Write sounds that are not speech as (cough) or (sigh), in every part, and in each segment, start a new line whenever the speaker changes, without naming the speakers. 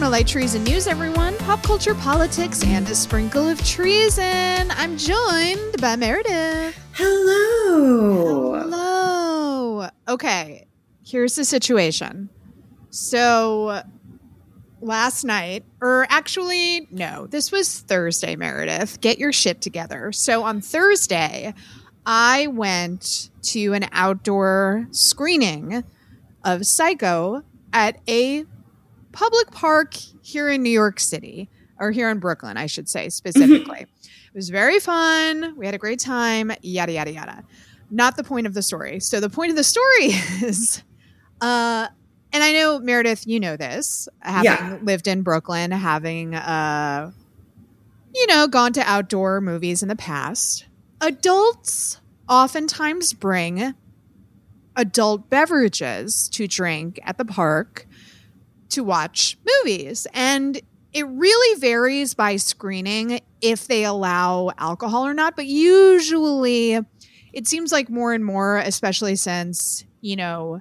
Welcome to Light Treason News, everyone. Pop culture, politics, and a sprinkle of treason. I'm joined by Meredith.
Hello.
Hello. Okay, here's the situation. So, last night, or actually, no, this was Thursday, Meredith. Get your shit together. So, on Thursday, I went to an outdoor screening of Psycho at a public park here in New York City, or here in Brooklyn, I should say specifically. it was very fun. We had a great time, yada, yada, yada. Not the point of the story. So, the point of the story (laughs) is, uh, and I know Meredith, you know this, having
Yeah.
lived in Brooklyn, having, uh, you know, gone to outdoor movies in the past. Adults oftentimes bring adult beverages to drink at the park to watch movies. And it really varies by screening if they allow alcohol or not. But usually it seems like more and more, especially since, you know,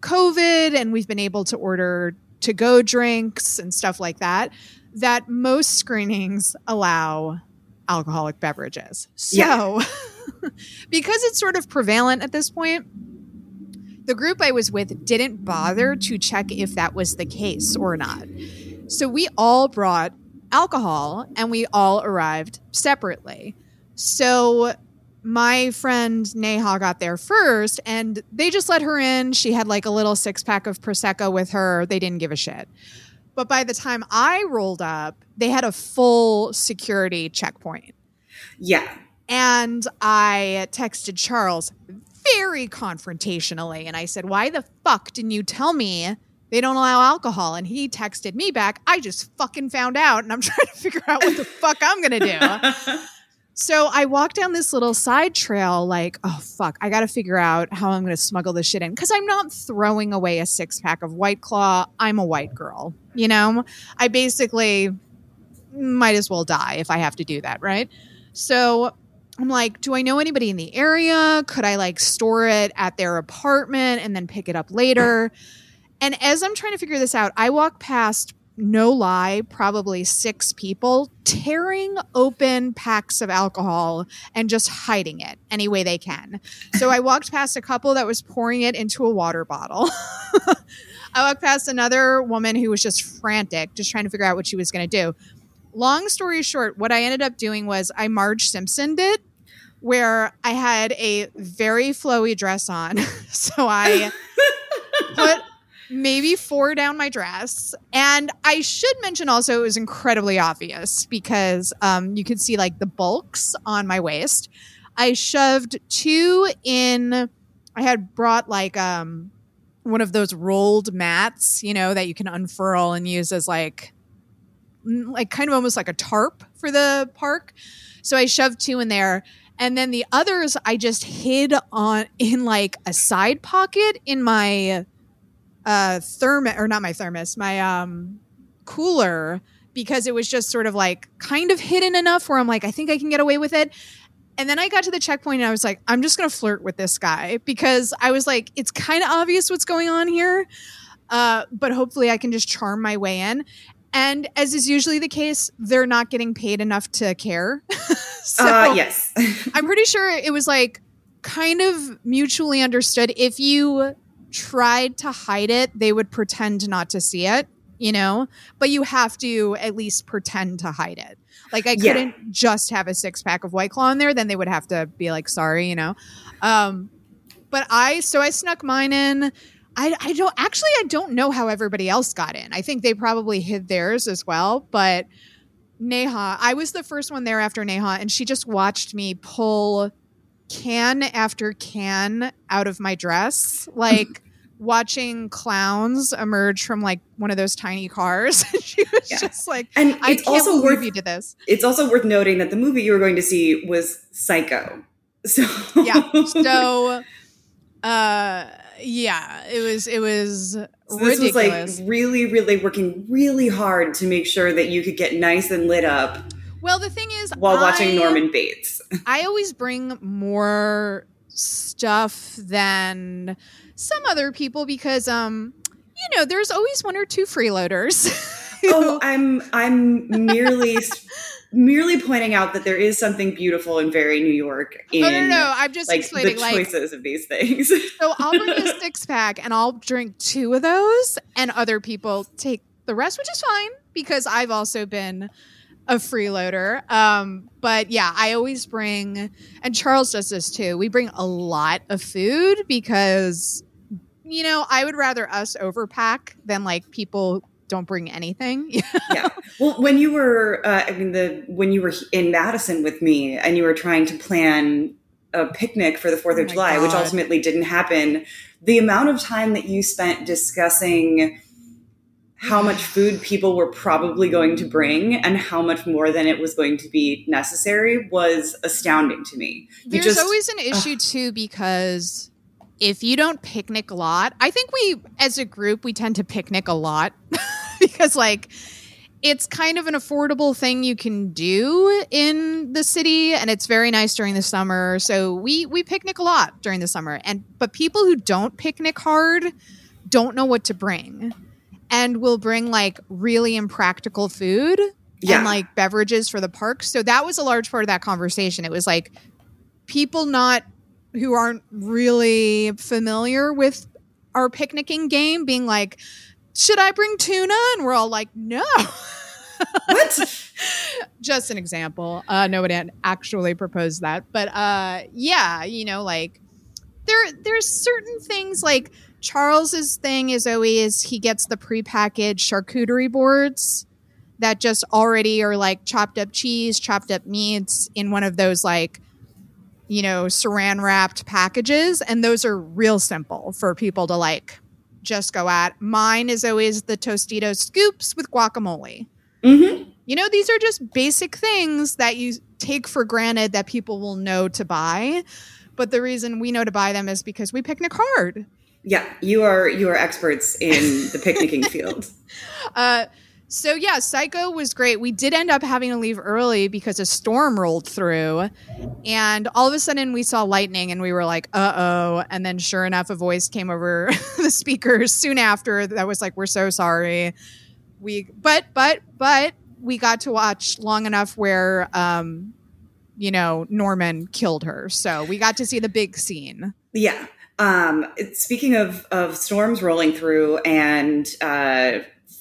COVID and we've been able to order to go drinks and stuff like that, that most screenings allow alcoholic beverages. So,
Yeah. (laughs)
because it's sort of prevalent at this point, the group I was with didn't bother to check if that was the case or not. So we all brought alcohol and we all arrived separately. So my friend Neha got there first and they just let her in. She had like a little six pack of Prosecco with her. They didn't give a shit. But by the time I rolled up, they had a full security checkpoint.
Yeah.
And I texted Charles very confrontationally and I said, Why the fuck didn't you tell me they don't allow alcohol? And he texted me back, I just fucking found out and I'm (laughs) trying to figure out what the (laughs) fuck I'm gonna do. (laughs) So I walked down this little side trail, like, oh fuck, I gotta figure out how I'm gonna smuggle this shit in. Cause I'm not throwing away a six pack of White Claw. I'm a white girl. You know? I basically might as well die if I have to do that, right? So I'm like, do I know anybody in the area? Could I like store it at their apartment and then pick it up later? (laughs) And as I'm trying to figure this out, I walk past, no lie, probably six people tearing open packs of alcohol and just hiding it any way they can. So I walked past a couple that was pouring it into a water bottle. (laughs) I walked past another woman who was just frantic, just trying to figure out what she was going to do. Long story short, what I ended up doing was I Marge Simpsoned it, where I had a very flowy dress on. (laughs) so I (laughs) put maybe four down my dress. And I should mention also it was incredibly obvious because um, you could see like the bulks on my waist. I shoved two in. I had brought like um one of those rolled mats, you know, that you can unfurl and use as like mm, like kind of almost like a tarp for the park. So I shoved two in there. And then the others I just hid on (laughs) in like a side pocket in my uh thermos or not my thermos, my um cooler because it was just sort of like kind of hidden enough where I'm like, I think I can get away with it. And then I got to the checkpoint and I was like, I'm just going to flirt with this guy because I was like, it's kind of obvious what's going on here. Uh, but hopefully I can just charm my way in. And as is usually the case, they're not getting paid enough to care. (laughs) (laughs) so
uh, yes. (laughs)
I'm pretty sure it was like kind of mutually understood. If you tried to hide it, they would pretend not to see it, you know? But you have to at least pretend to hide it. Like I
Yeah.
couldn't just have a six pack of White Claw in there, then they would have to be like, sorry, you know? Um, but I, so I snuck mine in. I, I don't actually I don't know how everybody else got in. I think they probably hid theirs as well, but Neha, I was the first one there after Neha, and she just watched me pull can after can out of my dress, like (laughs) watching clowns emerge from like one of those tiny cars. (laughs) she was
Yeah.
just like,
And
I
it's also worth
you did this.
it's also worth noting that the movie you were going to see was Psycho. (laughs) So
Yeah. So, uh, yeah, it was it was
So this was like really, really working really hard to make sure that you could get nice and lit up
well, the thing is,
while watching Norman Bates. (laughs)
I always bring more stuff than some other people because um you know there's always one or two freeloaders (laughs)
oh, I'm I'm merely (laughs) merely pointing out that there is something beautiful and very New York in
oh, no, no, no. I'm just
like
explaining
the
like
choices of these things. (laughs)
so I'll bring a six pack and I'll drink two of those, and other people take the rest, which is fine because I've also been a freeloader. Um, but yeah, I always bring, and Charles does this too. We bring a lot of food because, you know, I would rather us overpack than like people don't bring anything. (laughs)
yeah. Well, when you were, uh, I mean, the when you were in Madison with me and you were trying to plan a picnic for the Fourth
Oh
of July, which ultimately didn't happen, the amount of time that you spent discussing how (sighs) much food people were probably going to bring and how much more than it was going to be necessary was astounding to me. You
There's
just-
always an issue too because if you don't picnic a lot, I think we as a group we tend to picnic a lot (laughs) (laughs) because like it's kind of an affordable thing you can do in the city and it's very nice during the summer. So we we picnic a lot during the summer. And but people who don't picnic hard don't know what to bring and will bring like really impractical food
Yeah.
and like beverages for the park. So that was a large part of that conversation. It was like people not who aren't really familiar with our picnicking game being like, should I bring tuna? And we're all like, no. (laughs)
what?
Just an example. Uh, nobody actually proposed that, but uh, yeah, you know, like there, there's certain things like Charles's thing is always he gets the prepackaged charcuterie boards that just already are like chopped up cheese, chopped up meats in one of those like you know saran wrapped packages, and those are real simple for people to like just go at. Mine is always the Tostitos scoops with guacamole.
hmm
You know, these are just basic things that you take for granted that people will know to buy. But the reason we know to buy them is because we picnic hard.
Yeah, you are you are experts in the picnicking (laughs) field.
Uh, so yeah, Psycho was great. We did end up having to leave early because a storm rolled through, and all of a sudden we saw lightning, and we were like, "Uh oh!" And then, sure enough, a voice came over (laughs) the speakers soon after that was like, "We're so sorry." We, but but but we got to watch long enough where, um, you know, Norman killed her, so we got to see the big scene.
Yeah. Um, speaking of of storms rolling through and uh,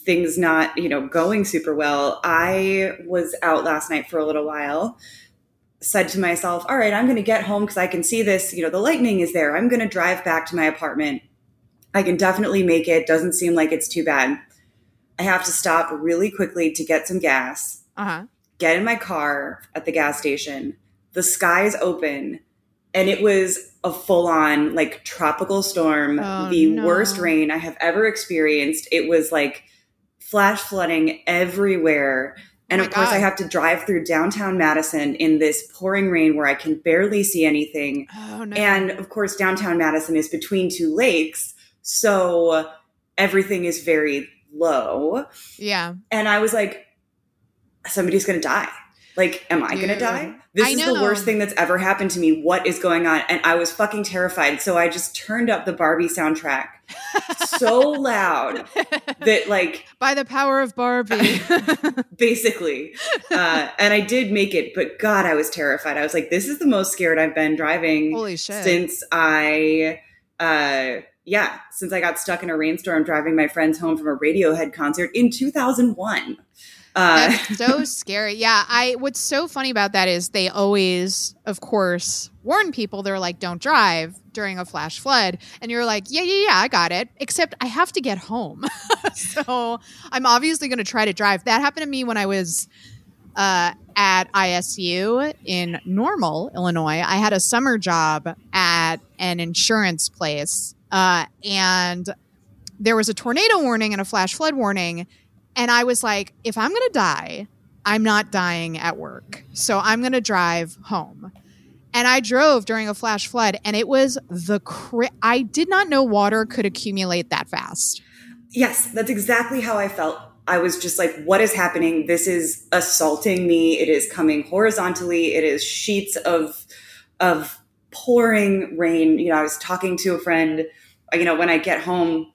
things not you know going super well, I was out last night for a little while. Said to myself, "All right, I'm going to get home because I can see this. You know, the lightning is there. I'm going to drive back to my apartment. I can definitely make it. Doesn't seem like it's too bad. I have to stop really quickly to get some gas."
Uh huh.
get in my car at the gas station. The skies open, and it was a full on like tropical storm,
Oh,
the
no.
worst rain I have ever experienced. It was like flash flooding everywhere. Oh and
Oh
of course,
God.
I have to drive through downtown Madison in this pouring rain where I can barely see anything.
Oh no.
And of course, downtown Madison is between two lakes. So everything is very low.
yeah.
And I was like, somebody's going to die. Like, am I going to die? This is the worst thing that's ever happened to me. What is going on? And I was fucking terrified. So I just turned up the Barbie soundtrack so (laughs) loud that, like,
By the power of Barbie. (laughs)
basically, uh, and I did make it, but God, I was terrified. I was like, this is the most scared I've been driving
Holy shit.
since I, uh, yeah, since I got stuck in a rainstorm driving my friends home from a Radiohead concert in 2001. Uh,
That's so (laughs) scary. Yeah, I what's so funny about that is they always, of course, warn people. They're like, "Don't drive during a flash flood," and you're like, "Yeah, yeah, yeah, I got it." Except I have to get home, (laughs) so I'm obviously going to try to drive. That happened to me when I was uh, at ISU in Normal, Illinois. I had a summer job at an insurance place, uh, and there was a tornado warning and a flash flood warning. And I was like, if I'm going to die, I'm not dying at work. So I'm going to drive home. And I drove during a flash flood, and it was the cra- I did not know water could accumulate that fast.
Yes, that's exactly how I felt. I was just like, what is happening? This is assaulting me. It is coming horizontally. It is sheets of of pouring rain. You know, I was talking to a friend, you know, when I get home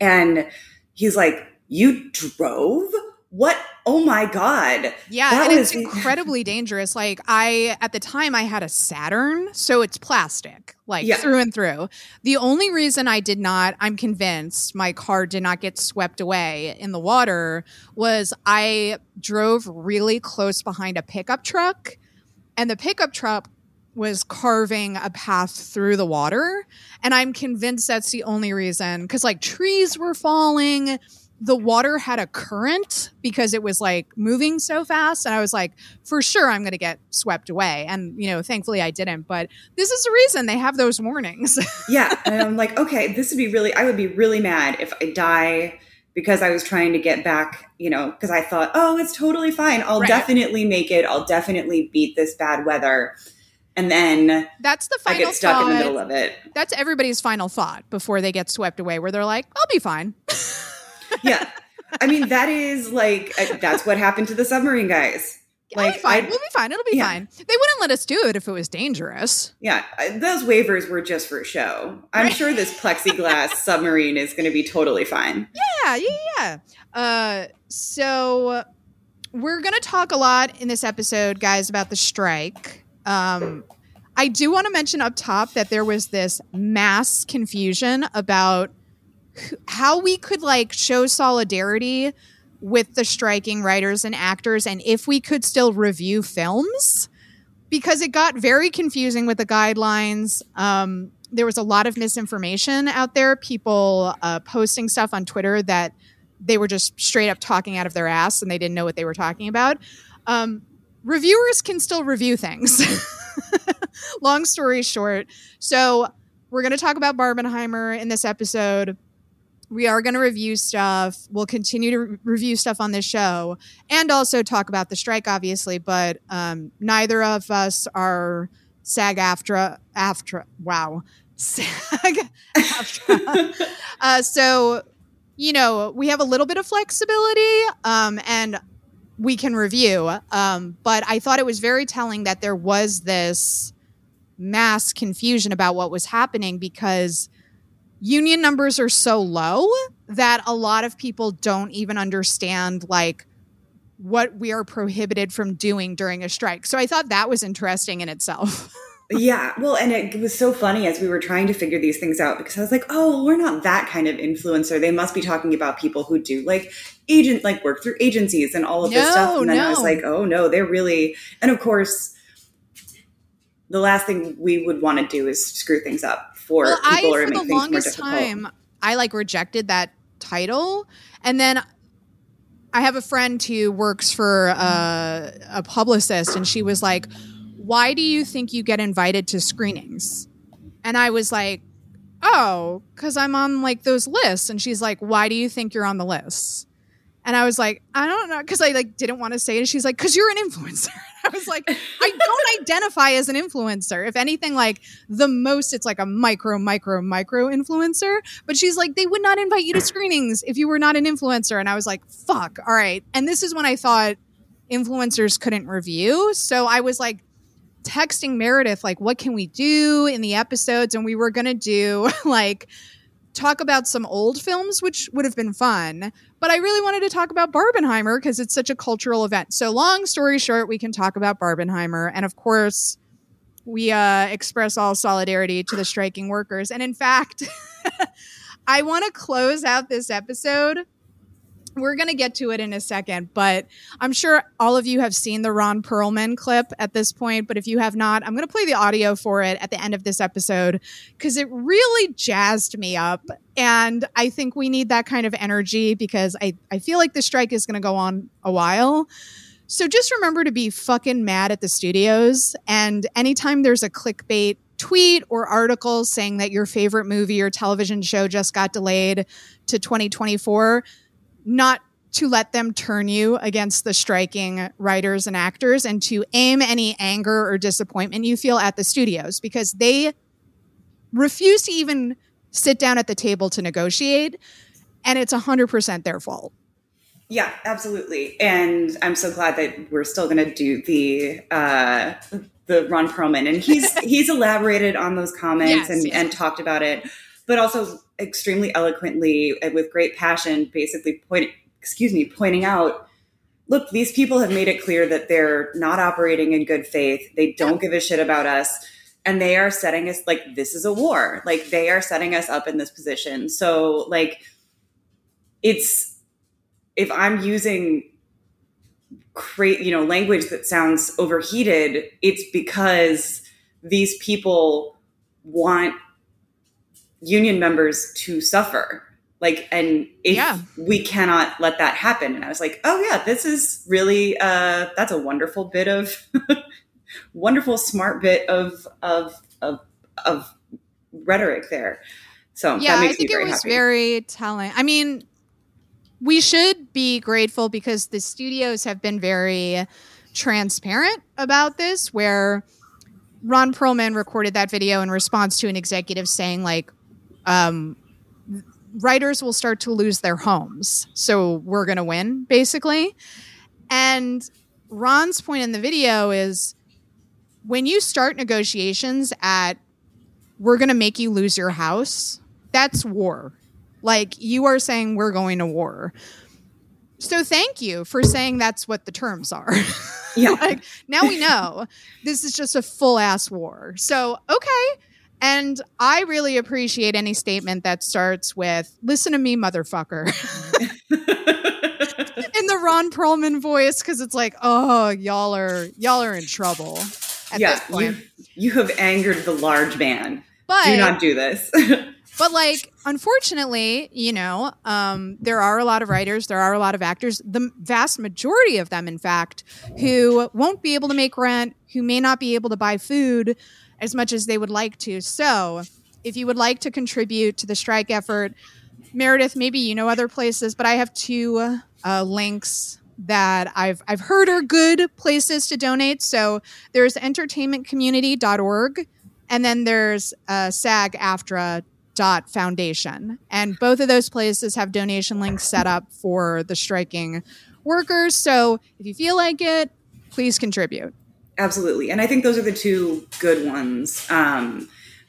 and he's like, "You drove?" what oh my god
yeah that and was- it's (laughs) incredibly dangerous like i at the time i had a saturn so it's plastic like yeah. through and through the only reason i did not i'm convinced my car did not get swept away in the water was i drove really close behind a pickup truck and the pickup truck was carving a path through the water and i'm convinced that's the only reason because like trees were falling the water had a current because it was like moving so fast and i was like for sure i'm going to get swept away and you know thankfully i didn't but this is the reason they have those warnings (laughs)
yeah and i'm like okay this would be really i would be really mad if i die because i was trying to get back you know because i thought oh it's totally fine i'll right. definitely make it i'll definitely beat this bad weather and then
that's the final I get stuck thought. in the middle of it. That's everybody's final thought before they get swept away, where they're like, "I'll be fine." (laughs)
yeah. I mean, that is like, uh, that's what happened to the submarine guys.
Like, fine. I, we'll be fine. It'll be yeah. fine. They wouldn't let us do it if it was dangerous.
Yeah, those waivers were just for show. I'm sure this plexiglass (laughs) submarine is going to be totally fine.
Yeah, yeah, yeah. Uh, so we're going to talk a lot in this episode, guys, about the strike. Um, I do want to mention up top that there was this mass confusion about how we could like show solidarity with the striking writers and actors and if we could still review films because it got very confusing with the guidelines. Um, there was a lot of misinformation out there people uh, posting stuff on twitter that they were just straight up talking out of their ass and they didn't know what they were talking about. Um, reviewers can still review things. (laughs) Long story short. So we're going to talk about barbenheimer in this episode we are going to review stuff. We'll continue to re- review stuff on this show and also talk about the strike, obviously. But um, neither of us are SAG AFTRA. AFTRA. Wow. (laughs) SAG AFTRA. (laughs) uh, so, you know, we have a little bit of flexibility um, and we can review. Um, but I thought it was very telling that there was this mass confusion about what was happening because union numbers are so low that a lot of people don't even understand like what we are prohibited from doing during a strike. So I thought that was interesting in itself. (laughs)
yeah, well, and it was so funny as we were trying to figure these things out because I was like, "Oh, we're not that kind of influencer. They must be talking about people who do like agent like work through agencies and all of no, this stuff." And then no. I was like, "Oh no, they're really." And of course, the last thing we would want to do is screw things up for well, people I, or for make the longest time
I like rejected that title. And then I have a friend who works for a, a publicist and she was like why do you think you get invited to screenings? And I was like oh cuz I'm on like those lists. And she's like why do you think you're on the lists and I was like, I don't know, because I like didn't want to say it. She's like, because you're an influencer. (laughs) I was like, I don't identify as an influencer. If anything, like the most, it's like a micro, micro, micro influencer. But she's like, they would not invite you to screenings if you were not an influencer. And I was like, fuck, all right. And this is when I thought influencers couldn't review. So I was like, texting Meredith, like, what can we do in the episodes? And we were going to do (laughs) like, talk about some old films, which would have been fun. But I really wanted to talk about Barbenheimer because it's such a cultural event. So, long story short, we can talk about Barbenheimer. And of course, we uh, express all solidarity to the striking workers. And in fact, (laughs) I want to close out this episode we're going to get to it in a second, but I'm sure all of you have seen the Ron Perlman clip at this point. But if you have not, I'm going to play the audio for it at the end of this episode because it really jazzed me up. And I think we need that kind of energy because I, I feel like the strike is going to go on a while. So just remember to be fucking mad at the studios. And anytime there's a clickbait tweet or article saying that your favorite movie or television show just got delayed to 2024, not to let them turn you against the striking writers and actors and to aim any anger or disappointment you feel at the studios because they refuse to even sit down at the table to negotiate and it's 100% their fault.
Yeah, absolutely. And I'm so glad that we're still going to do the uh the Ron Perlman and he's (laughs) he's elaborated on those comments yes, and yes. and talked about it but also extremely eloquently and with great passion, basically pointing, excuse me, pointing out look, these people have made it clear that they're not operating in good faith. They don't give a shit about us. And they are setting us like this is a war. Like they are setting us up in this position. So like it's if I'm using create you know language that sounds overheated, it's because these people want union members to suffer like and if
Yeah.
we cannot let that happen and i was like oh yeah this is really uh that's a wonderful bit of (laughs) wonderful smart bit of of of of rhetoric there so
yeah, I think it was
happy
very telling. I mean, we should be grateful because the studios have been very transparent about this, where Ron Perlman recorded that video in response to an executive saying, like, um, writers will start to lose their homes. So we're going to win, basically. And Ron's point in the video is when you start negotiations at, we're going to make you lose your house, that's war. Like you are saying, we're going to war. So thank you for saying that's what the terms are. (laughs)
yeah
like now we know this is just a full ass war. So okay. And I really appreciate any statement that starts with "Listen to me, motherfucker," (laughs) in the Ron Perlman voice, because it's like, oh, y'all are y'all are in trouble at
yeah
this point.
you you have angered the large man.
But
do not do this. (laughs)
but like unfortunately you know um, there are a lot of writers there are a lot of actors the vast majority of them in fact who won't be able to make rent who may not be able to buy food as much as they would like to. So if you would like to contribute to the strike effort meredith maybe you know other places but i have two uh, links that I've I've heard are good places to donate. So there's entertainmentcommunity.org and then there's uh, SAG-AFTRA dot foundation. And both of those places have donation links set up for the striking workers. So if you feel like it please contribute
Absolutely. And I think those are the two good ones. Um,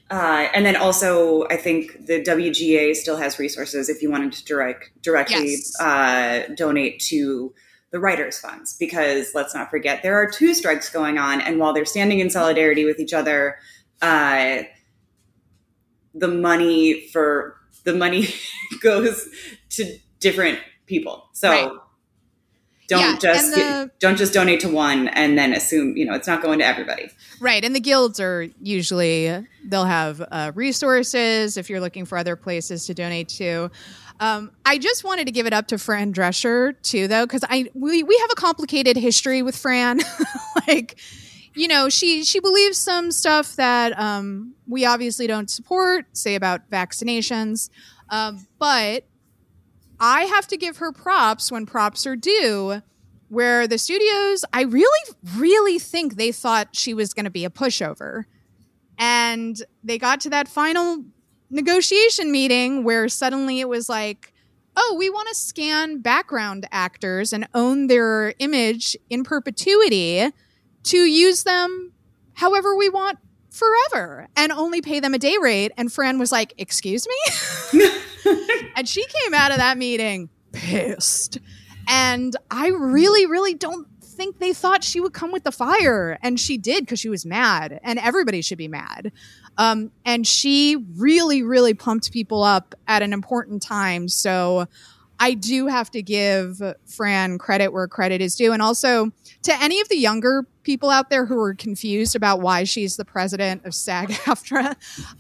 uh, and then also, I think the WGA still has resources if you wanted to direct directly
Yes.
uh, donate to the writers' funds, because let's not forget there are two strikes going on, and while they're standing in solidarity with each other, uh, the money for the money (laughs) goes to different people. So.
Right.
Don't
Yeah,
just
the-
get- don't just donate to one and then assume you know it's not going to everybody.
right and the guilds are usually they'll have uh, resources if you're looking for other places to donate to. Um, i just wanted to give it up to fran drescher too though because i we, we have a complicated history with fran. (laughs) Like you know she she believes some stuff that um, we obviously don't support say about vaccinations. Um, but i have to give her props when props are due where the studios i really really think they thought she was going to be a pushover. And they got to that final negotiation meeting where suddenly it was like oh we want to scan background actors and own their image in perpetuity to use them however we want forever and only pay them a day rate. And fran was like excuse me? (laughs) And she came out of that meeting pissed. And i really really don't think they thought she would come with the fire. And she did because she was mad. And everybody should be mad. Um, and she really really pumped people up at an important time. So i do have to give fran credit where credit is due. And also to any of the younger people out there who are confused about why she's the president of sag (laughs) aftra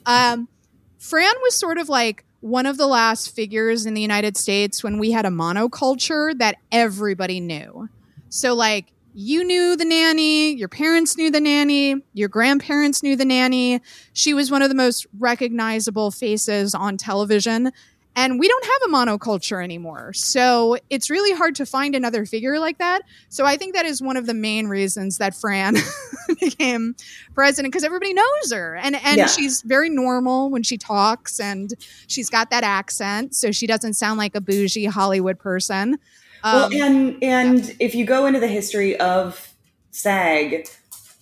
um, fran was sort of like one of the last figures in the united states when we had a monoculture that everybody knew so, like, you knew the nanny, your parents knew the nanny, your grandparents knew the nanny. She was one of the most recognizable faces on television. And we don't have a monoculture anymore. So it's really hard to find another figure like that. So I think that is one of the main reasons that Fran (laughs) became president because everybody knows her. And and
Yeah.
she's very normal when she talks and she's got that accent. So she doesn't sound like a bougie Hollywood person.
well,
Um,
and and if you go into the history of SAG,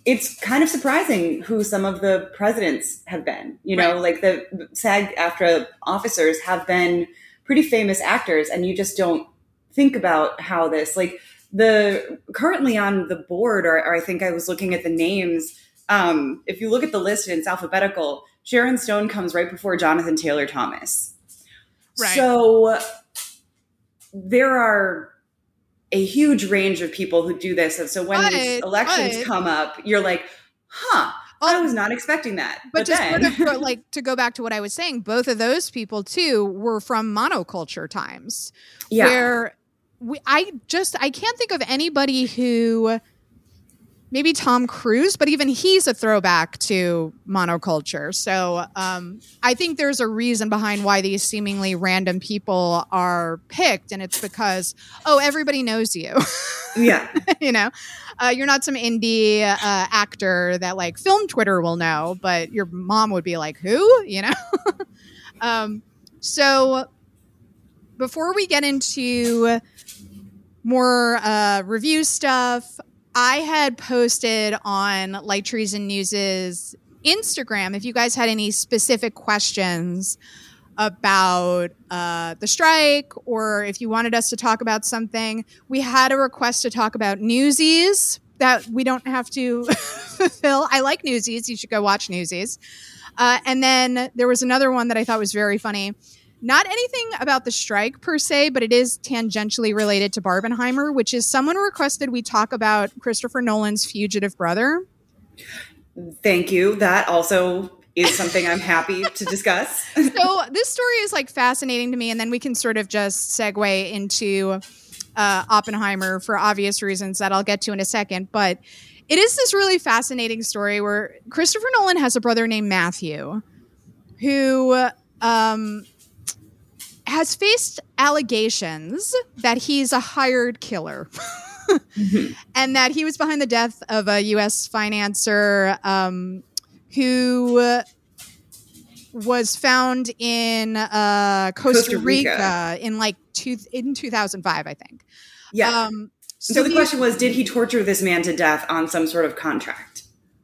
it's kind of surprising who some of the presidents have been. You know,
Right.
like the SAG AFTRA officers have been pretty famous actors, and you just don't think about how this like the currently on the board, or, or I think I was looking at the names. Um, if you look at the list and it's alphabetical, Sharon Stone comes right before Jonathan Taylor Thomas.
Right.
So there are a huge range of people who do this. And so when these elections come up, you're like, huh, I
Oh,
was not expecting that.
but,
But,
just
then,
sort of (laughs) like to go back to what I was saying, both of those people too were from monoculture times.
yeah.
where we, I just I can't think of anybody who maybe Tom Cruise, but even he's a throwback to monoculture. So um, I think there's a reason behind why these seemingly random people are picked, and it's because oh everybody knows you, (laughs)
yeah.
you know, uh, you're not some indie uh, actor that like film Twitter will know, but your mom would be like who, you know. (laughs) um, so before we get into more uh, review stuff, I had posted on Light Treason News's Instagram if you guys had any specific questions about uh, the strike or if you wanted us to talk about something. We had a request to talk about Newsies that we don't have to (laughs) fulfill. I like Newsies. You should go watch Newsies. Uh, and then there was another one that I thought was very funny. Not anything about the strike per se, but it is tangentially related to Barbenheimer, which is someone requested we talk about Christopher Nolan's Fugitive Brother.
Thank you. That also is something I'm happy to discuss. (laughs) (laughs)
so this story is like fascinating to me, and then we can sort of just segue into uh, Oppenheimer for obvious reasons that I'll get to in a second. But it is this really fascinating story where Christopher Nolan has a brother named Matthew who um, has faced allegations that he's a hired killer. (laughs) and that he was behind the death of a U.S. financier um, who was found in uh, Costa,
Costa
Rica.
Rica.
in like two, in 2005, I think.
yeah.
Um,
so, the
he-
question was, did he torture this man to death on some sort of contract?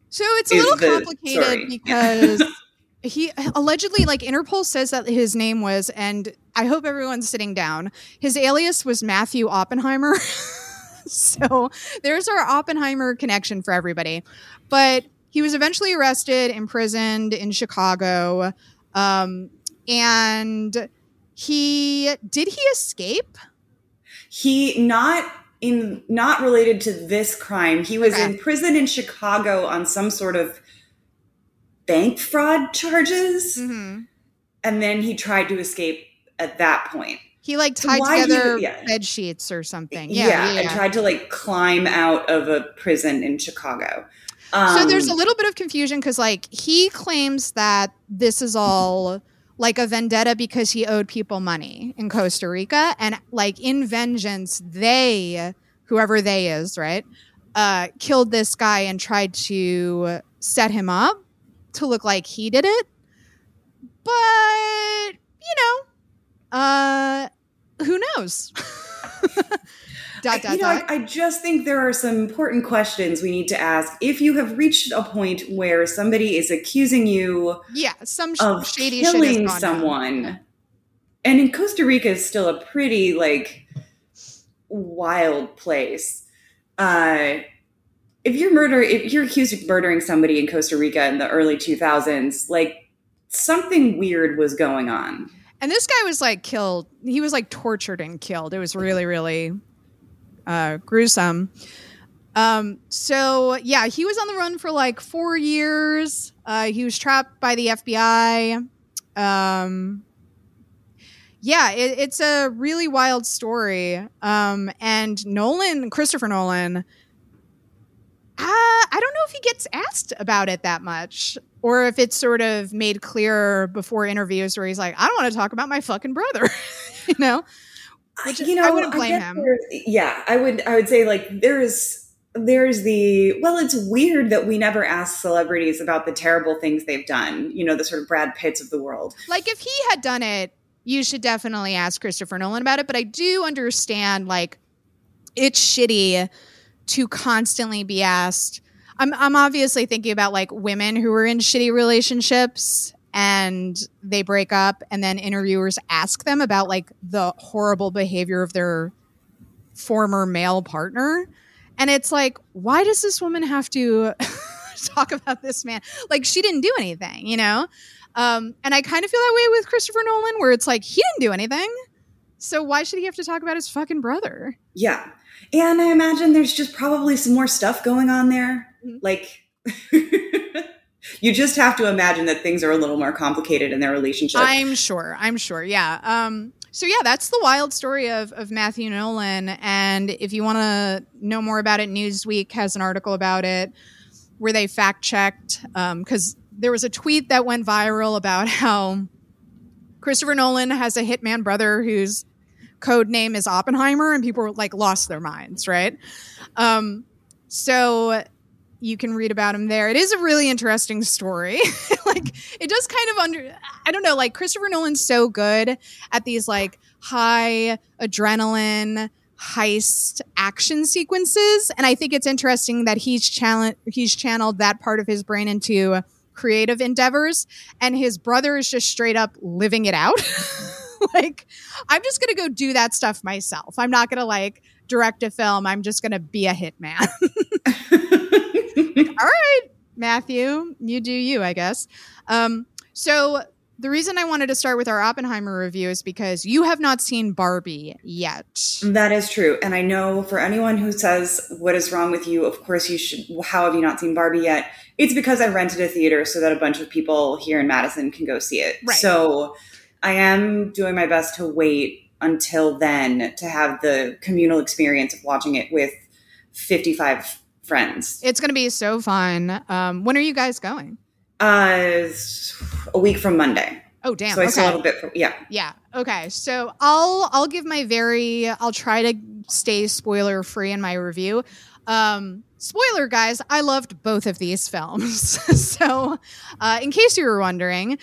So it's a little complicated because (laughs) he allegedly, like Interpol says that his name was, and I hope everyone's sitting down. His alias was Matthew Oppenheimer. (laughs) so there's our Oppenheimer connection for everybody. But he was eventually arrested, imprisoned in Chicago, um, and he did he escape?
He not in not related to this crime. He was
Okay.
in prison in Chicago on some sort of bank fraud charges,
Mm-hmm.
and then he tried to escape at that point.
He like
So
tied
he-
together
yeah.
bed sheets or something. Yeah, yeah,
and
yeah.
tried to like climb out of a prison in Chicago.
so
Um,
there's a little bit of confusion because like he claims that this is all like a vendetta because he owed people money in Costa Rica and like in vengeance they whoever they is right uh killed this guy and tried to set him up to look like he did it but you know uh who knows (laughs) dot dot
you know, I, I just think there are some important questions we need to ask. If you have reached a point where somebody is accusing you
yeah some sh-
of
shady
killing someone, and in Costa Rica is still a pretty like wild place. Uh, if you're murder, if you're accused of murdering somebody in Costa Rica in the early 2000s, like something weird was going on.
And this guy was like killed. He was like tortured and killed. It was really, really uh, gruesome. Um, so yeah, he was on the run for like four years. Uh, he was trapped by the FBI. Um, yeah, it, it's a really wild story. Um, and Nolan, Christopher Nolan, uh, I don't know if he gets asked about it that much or if it's sort of made clear before interviews where he's like, I don't want to talk about my fucking brother, (laughs) you know? Which
you know,
I wouldn't blame
get
him.
there- Yeah, I would. I would say like there's there's the well, it's weird that we never ask celebrities about the terrible things they've done. You know, the sort of Brad Pitts of the world.
Like if he had done it, you should definitely ask Christopher Nolan about it. But I do understand like it's shitty to constantly be asked. I'm I'm obviously thinking about like women who are in shitty relationships and they break up and then interviewers ask them about like the horrible behavior of their former male partner. And it's like, why does this woman have to (laughs) talk about this man? Like, she didn't do anything, you know? Um, and I kind of feel that way with Christopher Nolan, where it's like, he didn't do anything. So why should he have to talk about his fucking brother?
Yeah. And I imagine there's just probably some more stuff going on there. Mm-hmm. Like, (laughs) you just have to imagine that things are a little more complicated in their relationship.
I'm sure. I'm sure. Yeah. Um, so yeah, that's the wild story of, of Matthew Nolan. And if you want to know more about it, Newsweek has an article about it where they fact checked because um, there was a tweet that went viral about how Christopher Nolan has a hitman brother whose code name is Oppenheimer, and people like lost their minds, right? Um, so you can read about him there. It is a really interesting story. (laughs) like it does kind of under I don't know, like Christopher Nolan's so good at these like high adrenaline heist action sequences and I think it's interesting that he's challenged he's channeled that part of his brain into creative endeavors and his brother is just straight up living it out. (laughs) (laughs) like I'm just going to go do that stuff myself. I'm not going to like direct a film. I'm just going to be a hitman. (laughs) All right, Matthew, you do you, I guess. Um, so the reason I wanted to start with our Oppenheimer review is because you have not seen Barbie yet.
That is true. And I know for anyone who says, What is wrong with you? Of course, you should. How have you not seen Barbie yet? It's because I rented a theater so that a bunch of people here in Madison can go see it. Right. So I am doing my best to wait until then to have the communal experience of watching it with 55 friends.
It's going to be so fun. Um, when are you guys going?
Uh, a week from Monday.
Oh damn!
So I okay. still have a bit. For, yeah.
Yeah. Okay. So I'll I'll give my very I'll try to stay spoiler free in my review. Um, spoiler, guys, I loved both of these films. (laughs) so, uh, in case you were wondering,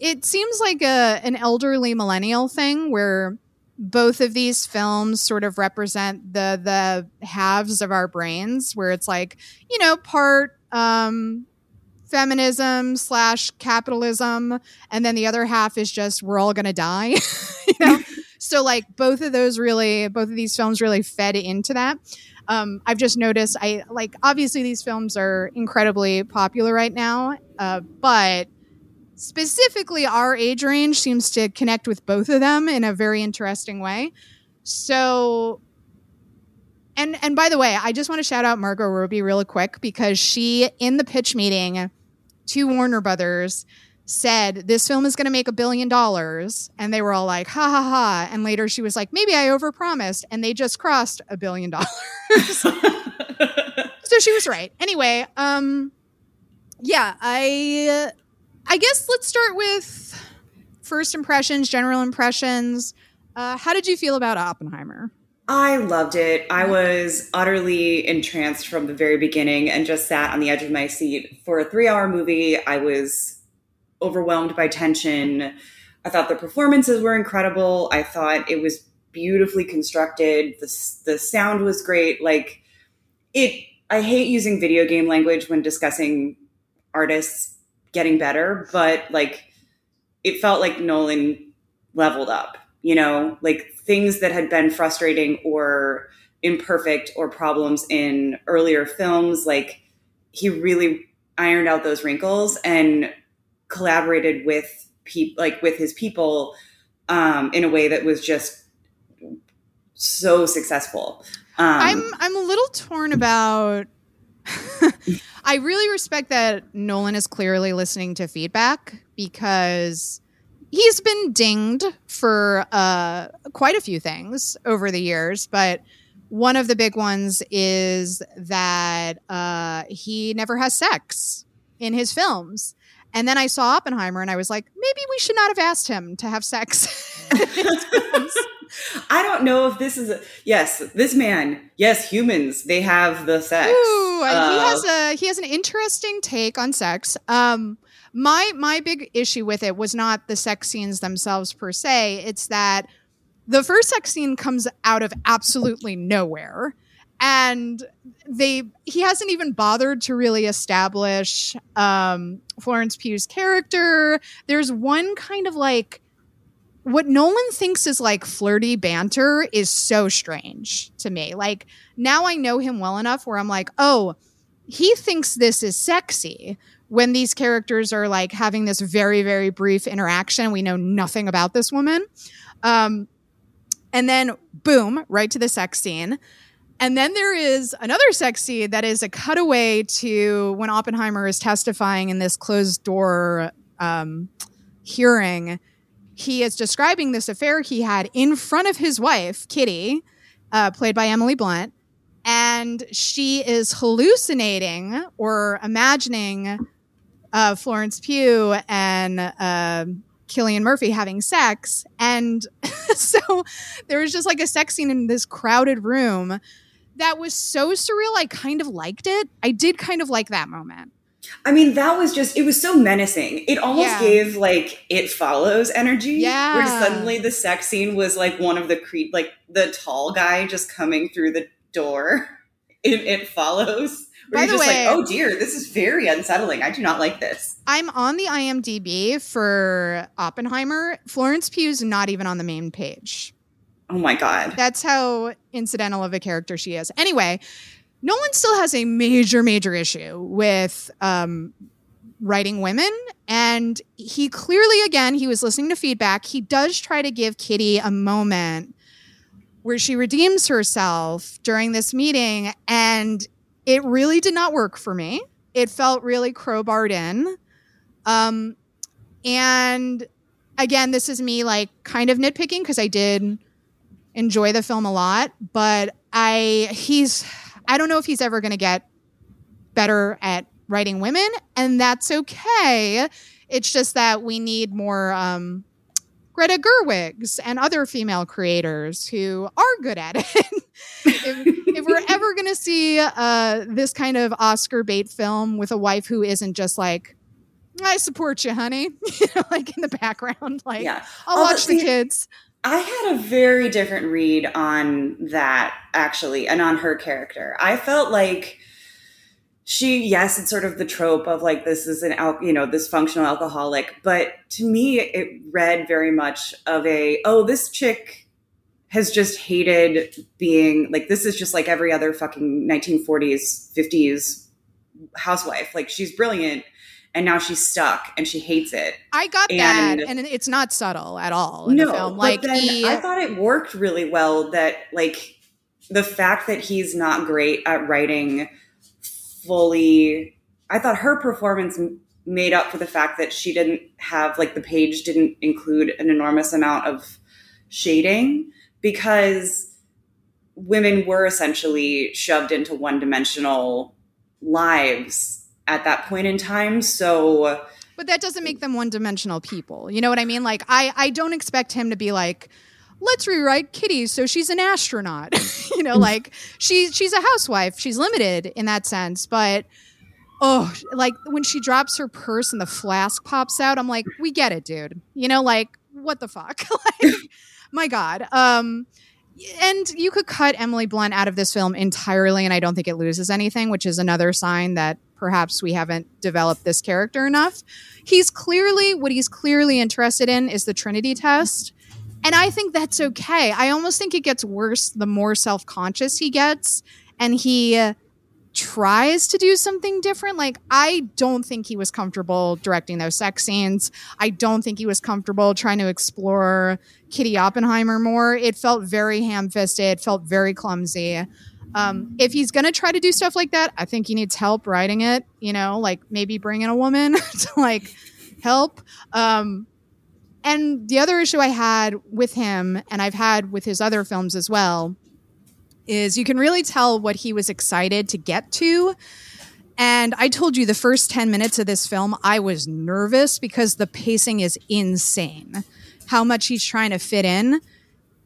it seems like a an elderly millennial thing where both of these films sort of represent the the halves of our brains where it's like you know part um feminism slash capitalism and then the other half is just we're all gonna die (laughs) you know? (laughs) So like both of those really both of these films really fed into that. Um, i've just noticed i like obviously these films are incredibly popular right now uh, but specifically our age range seems to connect with both of them in a very interesting way. So and and by the way, I just want to shout out Margot Robbie real quick because she in the pitch meeting to Warner Brothers said this film is going to make a billion dollars and they were all like ha ha ha and later she was like maybe I overpromised and they just crossed a billion dollars. (laughs) so she was right. Anyway, um yeah, I I guess let's start with first impressions, general impressions. Uh, how did you feel about Oppenheimer?
I loved it. I was utterly entranced from the very beginning and just sat on the edge of my seat. For a three hour movie, I was overwhelmed by tension. I thought the performances were incredible. I thought it was beautifully constructed. The, the sound was great. Like, it, I hate using video game language when discussing artists getting better, but like it felt like Nolan leveled up, you know, like things that had been frustrating or imperfect or problems in earlier films, like he really ironed out those wrinkles and collaborated with people like with his people um, in a way that was just so successful.
Um, I'm I'm a little torn about (laughs) I really respect that Nolan is clearly listening to feedback because he's been dinged for uh, quite a few things over the years, but one of the big ones is that uh, he never has sex in his films. And then I saw Oppenheimer and I was like, maybe we should not have asked him to have sex. (laughs)
I don't know if this is a yes, this man, yes, humans, they have the sex.
Ooh, uh, he has a he has an interesting take on sex. Um my my big issue with it was not the sex scenes themselves per se, it's that the first sex scene comes out of absolutely nowhere and they he hasn't even bothered to really establish um, Florence Pugh's character. There's one kind of like what Nolan thinks is like flirty banter is so strange to me. Like now I know him well enough where I'm like, oh, he thinks this is sexy when these characters are like having this very, very brief interaction. We know nothing about this woman. Um, and then boom, right to the sex scene. And then there is another sex scene that is a cutaway to when Oppenheimer is testifying in this closed door um, hearing he is describing this affair he had in front of his wife, Kitty, uh, played by Emily Blunt. And she is hallucinating or imagining uh, Florence Pugh and uh, Cillian Murphy having sex. And (laughs) so there was just like a sex scene in this crowded room that was so surreal. I kind of liked it. I did kind of like that moment.
I mean, that was just, it was so menacing. It almost
Yeah.
gave like it follows energy.
Yeah.
Where suddenly the sex scene was like one of the creep, like the tall guy just coming through the door. (laughs) It, it follows. Where
By
you're
the
just
way-
like, oh dear, this is very unsettling. I do not like this.
I'm on the IMDb for Oppenheimer. Florence Pugh's not even on the main page.
Oh my God.
That's how incidental of a character she is. Anyway, Nolan still has a major, major issue with um, writing women. And he clearly, again, he was listening to feedback. He does try to give Kitty a moment where she redeems herself during this meeting. And it really did not work for me. It felt really crowbarred in. Um, and again, this is me like kind of nitpicking because I did enjoy the film a lot, but I he's I don't know if he's ever going to get better at writing women, and that's okay. It's just that we need more um, Greta Gerwigs and other female creators who are good at it. (laughs) if, if we're ever going to see uh, this kind of Oscar bait film with a wife who isn't just like, I support you, honey, (laughs) you know, like in the background, like
yeah.
I'll watch the
see-
kids.
I had a very different read on that actually and on her character. I felt like she yes, it's sort of the trope of like this is an al- you know, this functional alcoholic, but to me it read very much of a oh, this chick has just hated being like this is just like every other fucking 1940s, 50s housewife. Like she's brilliant and now she's stuck and she hates it.
I got
And-
that, and it's not subtle at all in the film. Like
then
he,
I thought it worked really well that like the fact that he's not great at writing fully I thought her performance made up for the fact that she didn't have like the page didn't include an enormous amount of shading because women were essentially shoved into one-dimensional lives at that point in time so
but that doesn't make them one-dimensional people. You know what I mean? Like I, I don't expect him to be like, let's rewrite Kitty so she's an astronaut. (laughs) you know, (laughs) like she she's a housewife. She's limited in that sense, but. Oh, like when she drops her purse and the flask pops out, I'm like, we get it, dude. You know, like what the fuck? (laughs) like, my God. Um, and you could cut Emily Blunt out of this film entirely, and I don't think it loses anything, which is another sign that perhaps we haven't developed this character enough. He's clearly what he's clearly interested in is the Trinity test. And I think that's okay. I almost think it gets worse the more self conscious he gets and he tries to do something different. Like, I don't think he was comfortable directing those sex scenes. I don't think he was comfortable trying to explore Kitty Oppenheimer more. It felt very ham fisted, felt very clumsy. Um, if he's going to try to do stuff like that, I think he needs help writing it, you know, like maybe bring in a woman (laughs) to like help. Um, and the other issue I had with him, and I've had with his other films as well, is you can really tell what he was excited to get to. And I told you the first 10 minutes of this film, I was nervous because the pacing is insane. How much he's trying to fit in.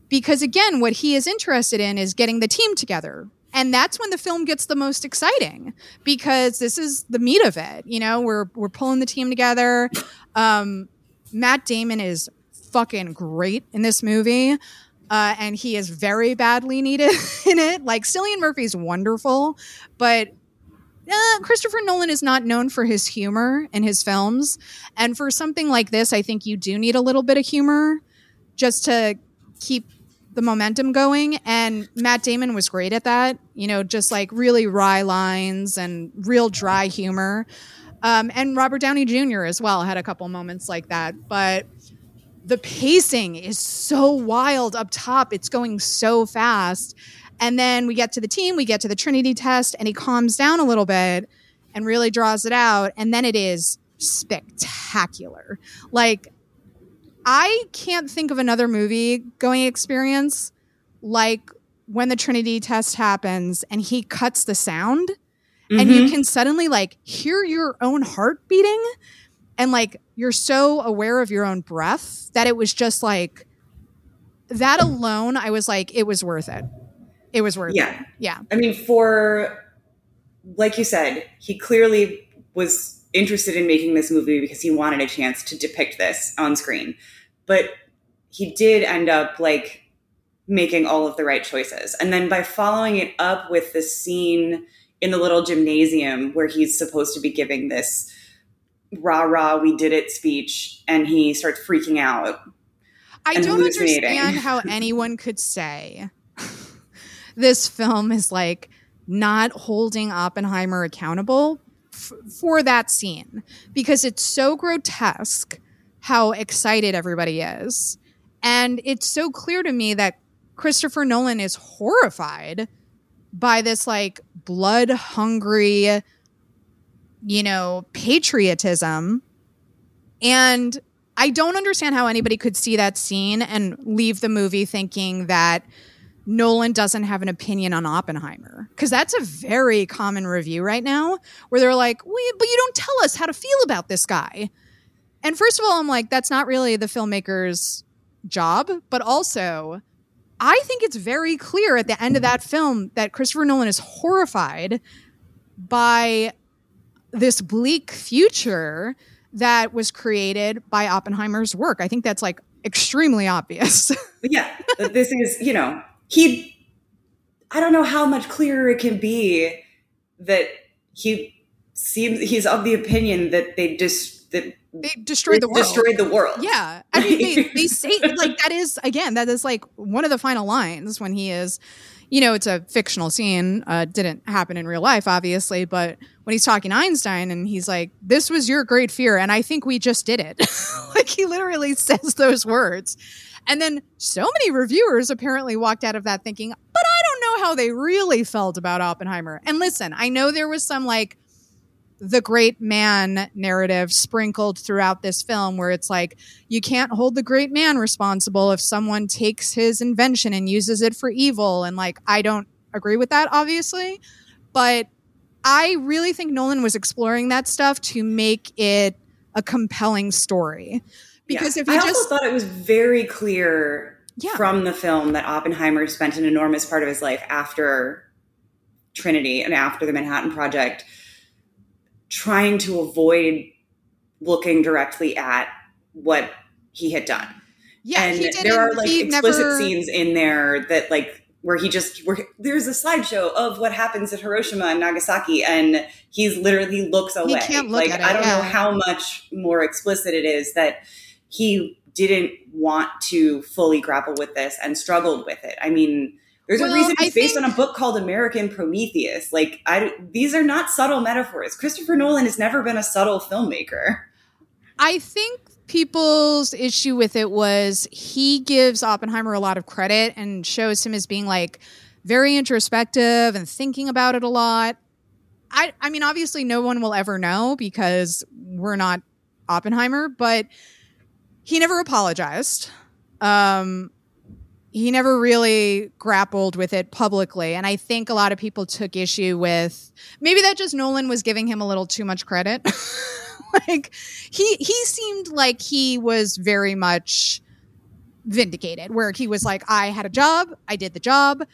Because again, what he is interested in is getting the team together. And that's when the film gets the most exciting because this is the meat of it. You know, we're, we're pulling the team together. Um, Matt Damon is fucking great in this movie. Uh, and he is very badly needed (laughs) in it. Like Cillian Murphy's wonderful, but uh, Christopher Nolan is not known for his humor in his films. And for something like this, I think you do need a little bit of humor just to keep the momentum going. And Matt Damon was great at that, you know, just like really wry lines and real dry humor. Um, and Robert Downey Jr. as well had a couple moments like that. But the pacing is so wild up top. It's going so fast. And then we get to the team, we get to the Trinity test, and he calms down a little bit and really draws it out. And then it is spectacular. Like, I can't think of another movie going experience like when the Trinity test happens and he cuts the sound mm-hmm. and you mm-hmm. can suddenly like hear your own heart beating and like you're so aware of your own breath that it was just like that alone I was like it was worth it. It was worth it.
yeah.
it. Yeah.
I mean for like you said, he clearly was interested in making this movie because he wanted a chance to depict this on screen. But he did end up like making all of the right choices. And then by following it up with the scene in the little gymnasium where he's supposed to be giving this rah rah we did it speech and he starts freaking out.
I don't understand how (laughs) anyone could say (laughs) this film is like not holding Oppenheimer accountable f- for that scene because it's so grotesque how excited everybody is. And it's so clear to me that Christopher Nolan is horrified by this like blood hungry, you know, patriotism. And I don't understand how anybody could see that scene and leave the movie thinking that Nolan doesn't have an opinion on Oppenheimer. Because that's a very common review right now where they're like, well, but you don't tell us how to feel about this guy. And first of all, I'm like, that's not really the filmmaker's job. But also, I think it's very clear at the end of that film that Christopher Nolan is horrified by this bleak future that was created by Oppenheimer's work. I think that's like extremely obvious. (laughs)
yeah, this is, you know, he I don't know how much clearer it can be that he seems he's of the opinion that they just that
they destroyed the world.
Destroyed the world.
Yeah, I mean they they (laughs) say like that is again that is like one of the final lines when he is, you know, it's a fictional scene. Uh, didn't happen in real life, obviously, but when he's talking Einstein and he's like, "This was your great fear, and I think we just did it." (laughs) like he literally (laughs) says those words, and then so many reviewers apparently walked out of that thinking, but I don't know how they really felt about Oppenheimer. And listen, I know there was some like the great man narrative sprinkled throughout this film where it's like you can't hold the great man responsible if someone takes his invention and uses it for evil and like I don't agree with that obviously but I really think Nolan was exploring that stuff to make it a compelling story because yeah. if you
I
just
also thought it was very clear yeah. from the film that Oppenheimer spent an enormous part of his life after Trinity and after the Manhattan Project trying to avoid looking directly at what he had done.
Yeah,
and there are like explicit never... scenes in there that like where he just where there's a slideshow of what happens at Hiroshima and Nagasaki, and he's literally looks away.
Look
like
at
I don't
yeah.
know how much more explicit it is that he didn't want to fully grapple with this and struggled with it. I mean, there's well, a reason it's I based think, on a book called American Prometheus. Like, I, these are not subtle metaphors. Christopher Nolan has never been a subtle filmmaker.
I think people's issue with it was he gives Oppenheimer a lot of credit and shows him as being like very introspective and thinking about it a lot. I, I mean, obviously, no one will ever know because we're not Oppenheimer, but he never apologized. Um, he never really grappled with it publicly. And I think a lot of people took issue with maybe that just Nolan was giving him a little too much credit. (laughs) like he he seemed like he was very much vindicated, where he was like, I had a job, I did the job.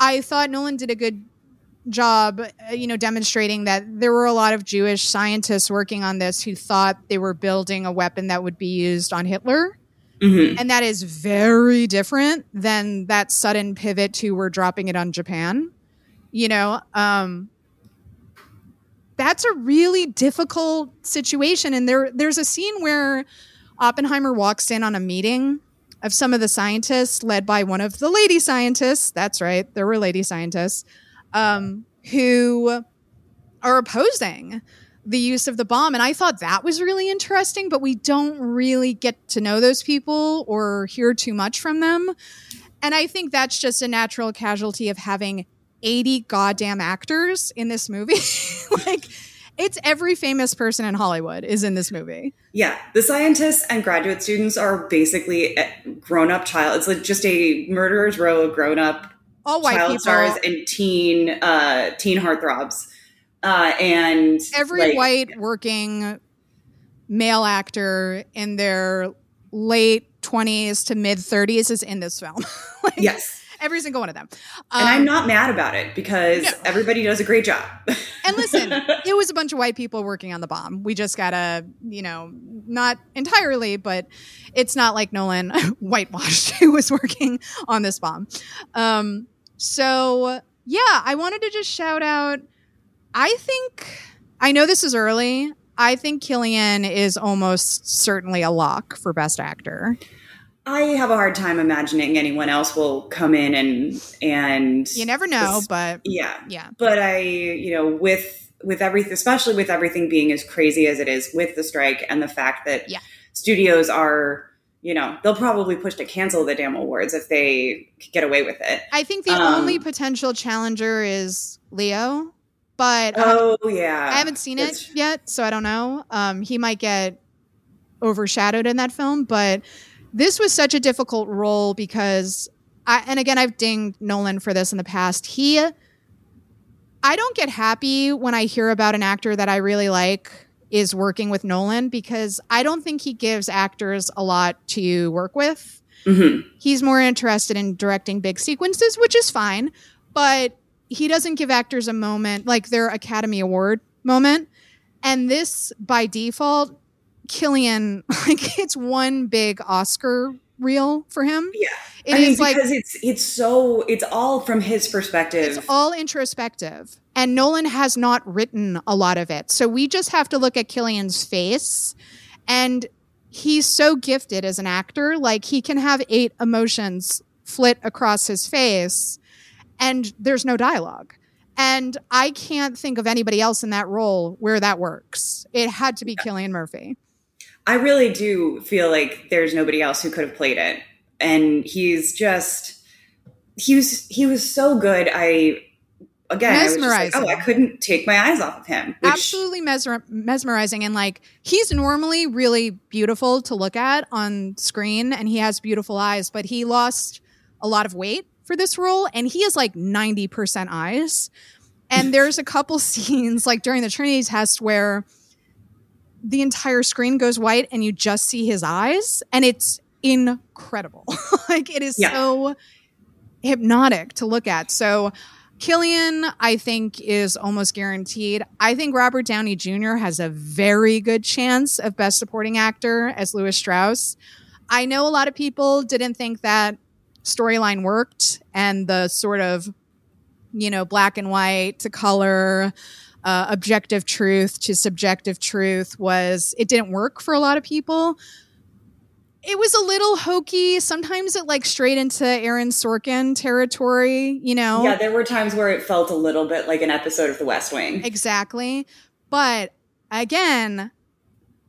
I thought Nolan did a good job, uh, you know, demonstrating that there were a lot of Jewish scientists working on this who thought they were building a weapon that would be used on Hitler Mm-hmm. And that is very different than that sudden pivot to we're dropping it on Japan. You know, um, that's a really difficult situation. And there, there's a scene where Oppenheimer walks in on a meeting of some of the scientists, led by one of the lady scientists. That's right, there were lady scientists um, who are opposing the use of the bomb. And I thought that was really interesting, but we don't really get to know those people or hear too much from them. And I think that's just a natural casualty of having 80 goddamn actors in this movie. (laughs) like, it's every famous person in Hollywood is in this movie.
Yeah, the scientists and graduate students are basically grown up child. It's like just a murderer's row of grown up
all white child people.
stars and teen uh, teen heartthrobs. Uh, and
every like, white working male actor in their late 20s to mid 30s is in this film. (laughs)
like, yes.
Every single one of them.
Um, and I'm um, not mad about it because no. everybody does a great job.
and listen, (laughs) it was a bunch of white people working on the bomb. We just gotta, you know, not entirely, but it's not like Nolan (laughs) whitewashed who was working on this bomb. Um, so yeah, I wanted to just shout out I think I know this is early. I think Cillian is almost certainly a lock for best actor.
I have a hard time imagining anyone else will come in and and
you never know, but
yeah,
yeah.
But I, you know, with with everything, especially with everything being as crazy as it is with the strike and the fact that
yeah.
studios are, you know, they'll probably push to cancel the damn awards if they get away with it.
I think the um, only potential challenger is Leo but
oh yeah,
I haven't seen it yet, so I don't know. Um, he might get overshadowed in that film, but this was such a difficult role because I and again I've dinged Nolan for this in the past. He I don't get happy when I hear about an actor that I really like is working with Nolan because I don't think he gives actors a lot to work with. Mm-hmm. He's more interested in directing big sequences, which is fine, but he doesn't give actors a moment like their Academy Award moment. And this, by default, Cillian, (laughs) like it's one big Oscar reel for him.
Yeah, it I mean, because like, it's it's so it's all from his perspective.
It's all introspective, and Nolan has not written a lot of it. So we just have to look at Cillian's face, and he's so gifted as an actor. Like he can have eight emotions flit across his face and there's no dialogue. And I can't think of anybody else in that role where that works. It had to be yeah. Cillian Murphy.
I really do feel like there's nobody else who could have played it. And he's just he was he was so good. I again mesmerizing. I like, oh, I couldn't take my eyes off of him.
Which, Absolutely mesmer- mesmerizing and like he's normally really beautiful to look at on screen and he has beautiful eyes, but he lost a lot of weight for this role, and he is like 90% eyes. And (laughs) there's a couple scenes, like during the Trinity test, where the entire screen goes white and you just see his eyes, and it's incredible. (laughs) like it is yeah. so hypnotic to look at. So Cillian, I think, is almost guaranteed. I think Robert Downey Jr. has a very good chance of Best Supporting Actor as Lewis Strauss. I know a lot of people didn't think that storyline worked and the sort of you know black and white to color uh, objective truth to subjective truth was it didn't work for a lot of people. It was a little hokey. Sometimes it like straight into aaron sorkin territory you know?
Yeah there were times where it felt a little bit like an episode of the west wing.
Exactly. But again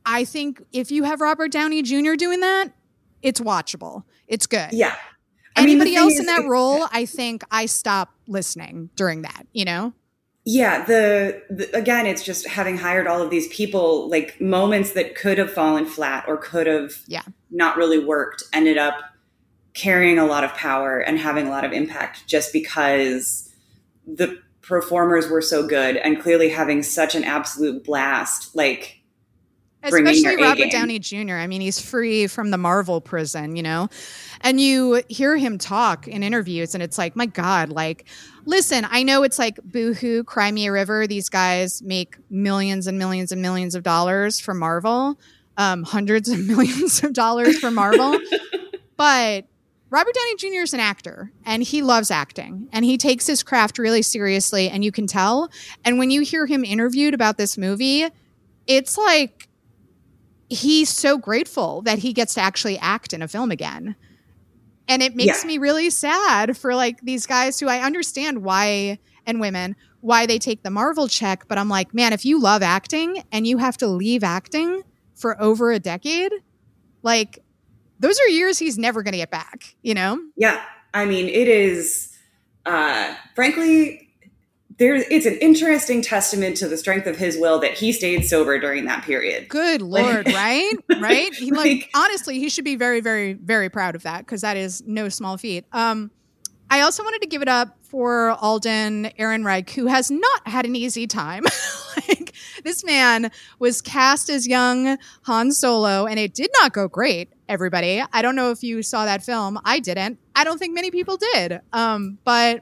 i think if you have robert downey jr doing that it's watchable. It's good.
Yeah
Anybody else is, in that role, I think I stop listening during that, you know?
Yeah, the, the, again, it's just having hired all of these people, like moments that could have fallen flat or could have
yeah.
not really worked, ended up carrying a lot of power and having a lot of impact just because the performers were so good and clearly having such an absolute blast. Like
especially Robert Downey Jr. I mean, he's free from the Marvel prison, you know, and you hear him talk in interviews, and it's like, my God, like, listen, I know it's like boohoo, cry me a river. These guys make millions and millions and millions of dollars for Marvel, um, hundreds of (laughs) millions of dollars for Marvel, (laughs) but. Robert Downey Jr. is an actor and he loves acting and he takes his craft really seriously and you can tell. And when you hear him interviewed about this movie, it's like he's so grateful that he gets to actually act in a film again. And it makes
Yeah.
me really sad for like these guys who I understand why and women why they take the Marvel check, but I'm like, man, if you love acting and you have to leave acting for over a decade, like those are years he's never going to get back, you know?
Yeah, I mean, it is, uh, frankly, there. It's an interesting testament to the strength of his will that he stayed sober during that period.
Good lord, right? (laughs) Right? He like,
Like-
honestly, he should be very very very proud of that because that is no small feat. Um I also wanted to give it up for Alden Ehrenreich, who has not had an easy time. (laughs) like this man was cast as young Han Solo, and it did not go great. Everybody, I don't know if you saw that film. I didn't. I don't think many people did. Um, but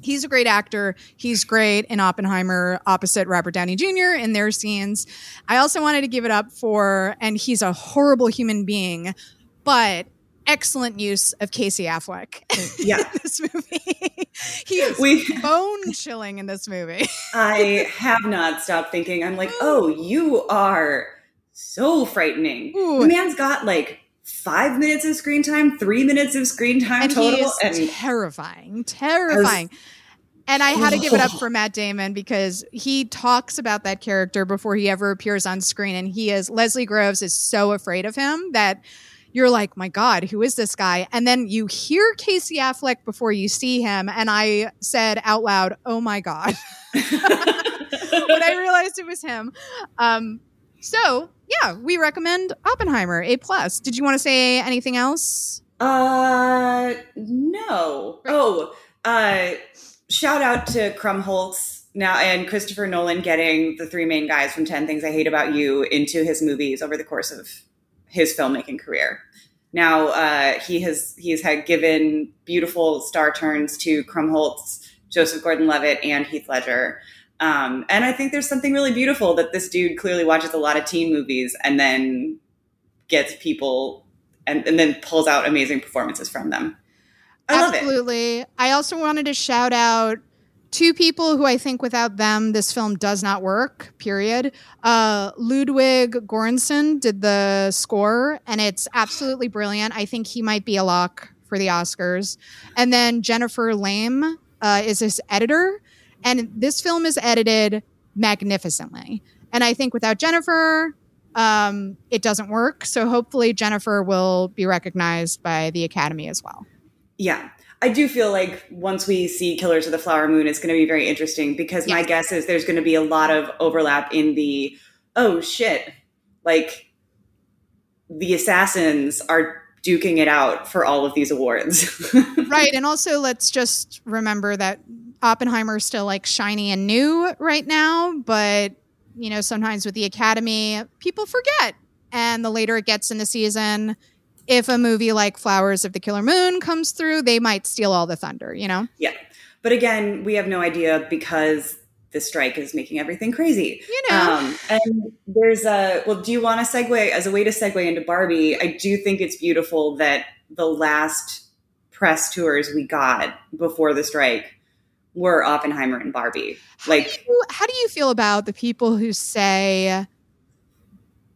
he's a great actor. He's great in Oppenheimer opposite Robert Downey Jr. in their scenes. I also wanted to give it up for, and he's a horrible human being, but excellent use of Casey Affleck (laughs)
Yeah,
in this movie. (laughs) he is
we.
bone chilling in this movie. (laughs)
I have not stopped thinking. I'm like, oh, you are so frightening.
Ooh.
The man's got like five minutes of screen time, three minutes of screen time
and
total, and
terrifying, terrifying. and I had to give it up (laughs) for Matt Damon because he talks about that character before he ever appears on screen, and he is Leslie Groves is so afraid of him that you're like, my God, who is this guy? And then you hear Casey Affleck before you see him, and I said out loud, "Oh my God." (laughs) when I realized it was him. Um, so yeah, we recommend Oppenheimer A plus. Did you want to say anything else?
Uh, no.
Right.
Oh, uh, shout out to Krumholtz now and Christopher Nolan getting the three main guys from 10 Things I Hate About You into his movies over the course of his filmmaking career. Now, uh, he has, he's had given beautiful star turns to Krumholtz, Joseph Gordon-Levitt, and Heath Ledger. Um, and I think there's something really beautiful that this dude clearly watches a lot of teen movies and then gets people and, and then pulls out amazing performances from them. I.
Absolutely. I also wanted to shout out two people who I think without them this film does not work. Period. Uh, Ludwig Göransson did the score, and it's absolutely brilliant. I think he might be a lock for the Oscars. And then Jennifer Lame uh, is his editor, and this film is edited magnificently. And I think without Jennifer, um, it doesn't work. So hopefully Jennifer will be recognized by the Academy as well.
Yeah. I do feel like once we see Killers of the Flower Moon, it's going to be very interesting because my guess is there's going to be a lot of overlap in the, oh shit, like the assassins are duking it out for all of these awards. (laughs)
right and also let's just remember that oppenheimer is still like shiny and new right now but you know sometimes with the academy people forget and the later it gets in the season if a movie like flowers of the killer moon comes through they might steal all the thunder you know
yeah. But again, we have no idea because the strike is making everything crazy.
you know
Um, and there's a well, do you want to segue as a way to segue into Barbie? I do think it's beautiful that the last press tours we got before the strike were Oppenheimer and Barbie. Like,
Who- how do you feel about the people who say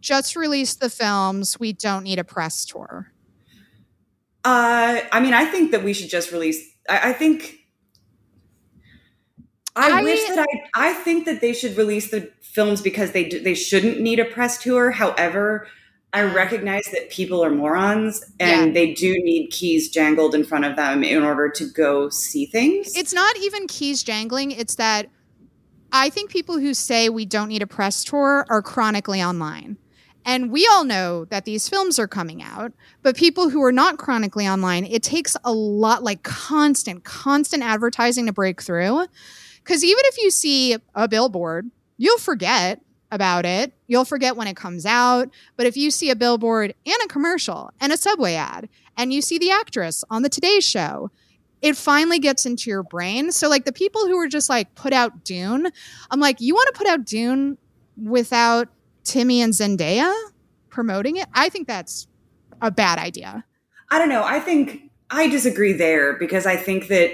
just release the films we don't need a press tour
uh, I mean, I think that we should just release. I, I think. I,
I-
wish that I. I think that they should release the films because they they shouldn't need a press tour. However, I recognize that people are morons and
Yeah.
they do need keys jangled in front of them in order to go see things.
it's not even keys jangling it's that i think people who say we don't need a press tour are chronically online and we all know that these films are coming out but people who are not chronically online it takes a lot like constant constant advertising to break through because even if you see a billboard you'll forget about it you'll forget when it comes out but if you see a billboard and a commercial and a subway ad and you see the actress on the today show it finally gets into your brain. So like the people who were just like put out Dune, I'm like, you want to put out Dune without Timmy and Zendaya promoting it? I think that's a bad idea.
I don't know. I think I disagree there because I think that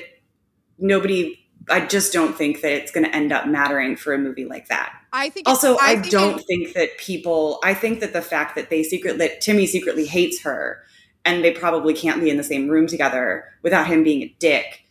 nobody. I just don't think that it's going to end up mattering for a movie like that.
I think
Also, I,
think
don't think that people. I think that the fact that they secret that Timmy secretly hates her, and they probably can't be in the same room together without him being a dick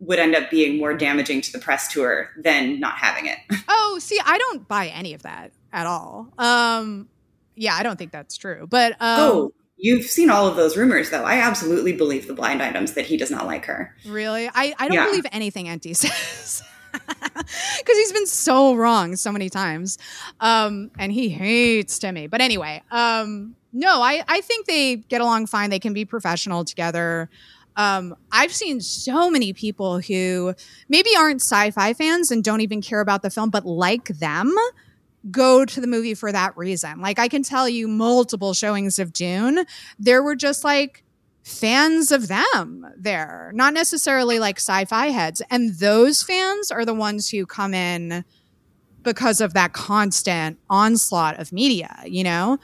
would end up being more damaging to the press tour than not having it. (laughs)
Oh, see, I don't buy any of that at all. Um, yeah, I don't think that's true. But um,
oh, you've seen all of those rumors, though. I absolutely believe the blind items that he does not like her.
Really, I I don't yeah. believe anything Enty (laughs) says. because he's been so wrong so many times um, and he hates timmy but anyway um, no I, I think they get along fine they can be professional together um, I've seen so many people who maybe aren't sci-fi fans and don't even care about the film, but like them, go to the movie for that reason. Like I can tell you multiple showings of Dune, there were just like fans of them there, not necessarily like sci-fi heads. And those fans are the ones who come in because of that constant onslaught of media, you know?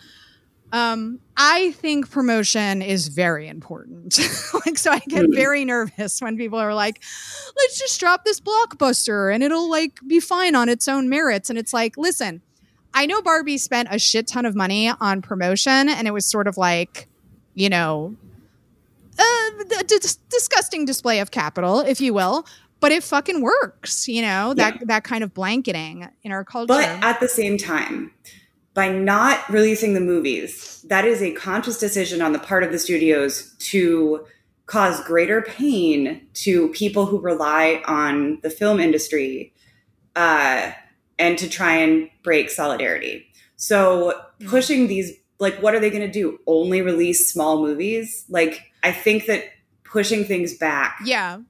Um, I think promotion is very important. (laughs) like, so I get very nervous when people are like, let's just drop this blockbuster and it'll like be fine on its own merits. And it's like, listen, I know Barbie spent a shit ton of money on promotion and it was sort of like, you know, a, d- disgusting display of capital, if you will. But it fucking works, you know, that, yeah. that kind of blanketing in our culture.
But at the same time, by not releasing the movies, that is a conscious decision on the part of the studios to cause greater pain to people who rely on the film industry uh, and to try and break solidarity. So mm. pushing these, like, what are they going to do? Only release small movies? Like, I think that pushing things back,
yeah,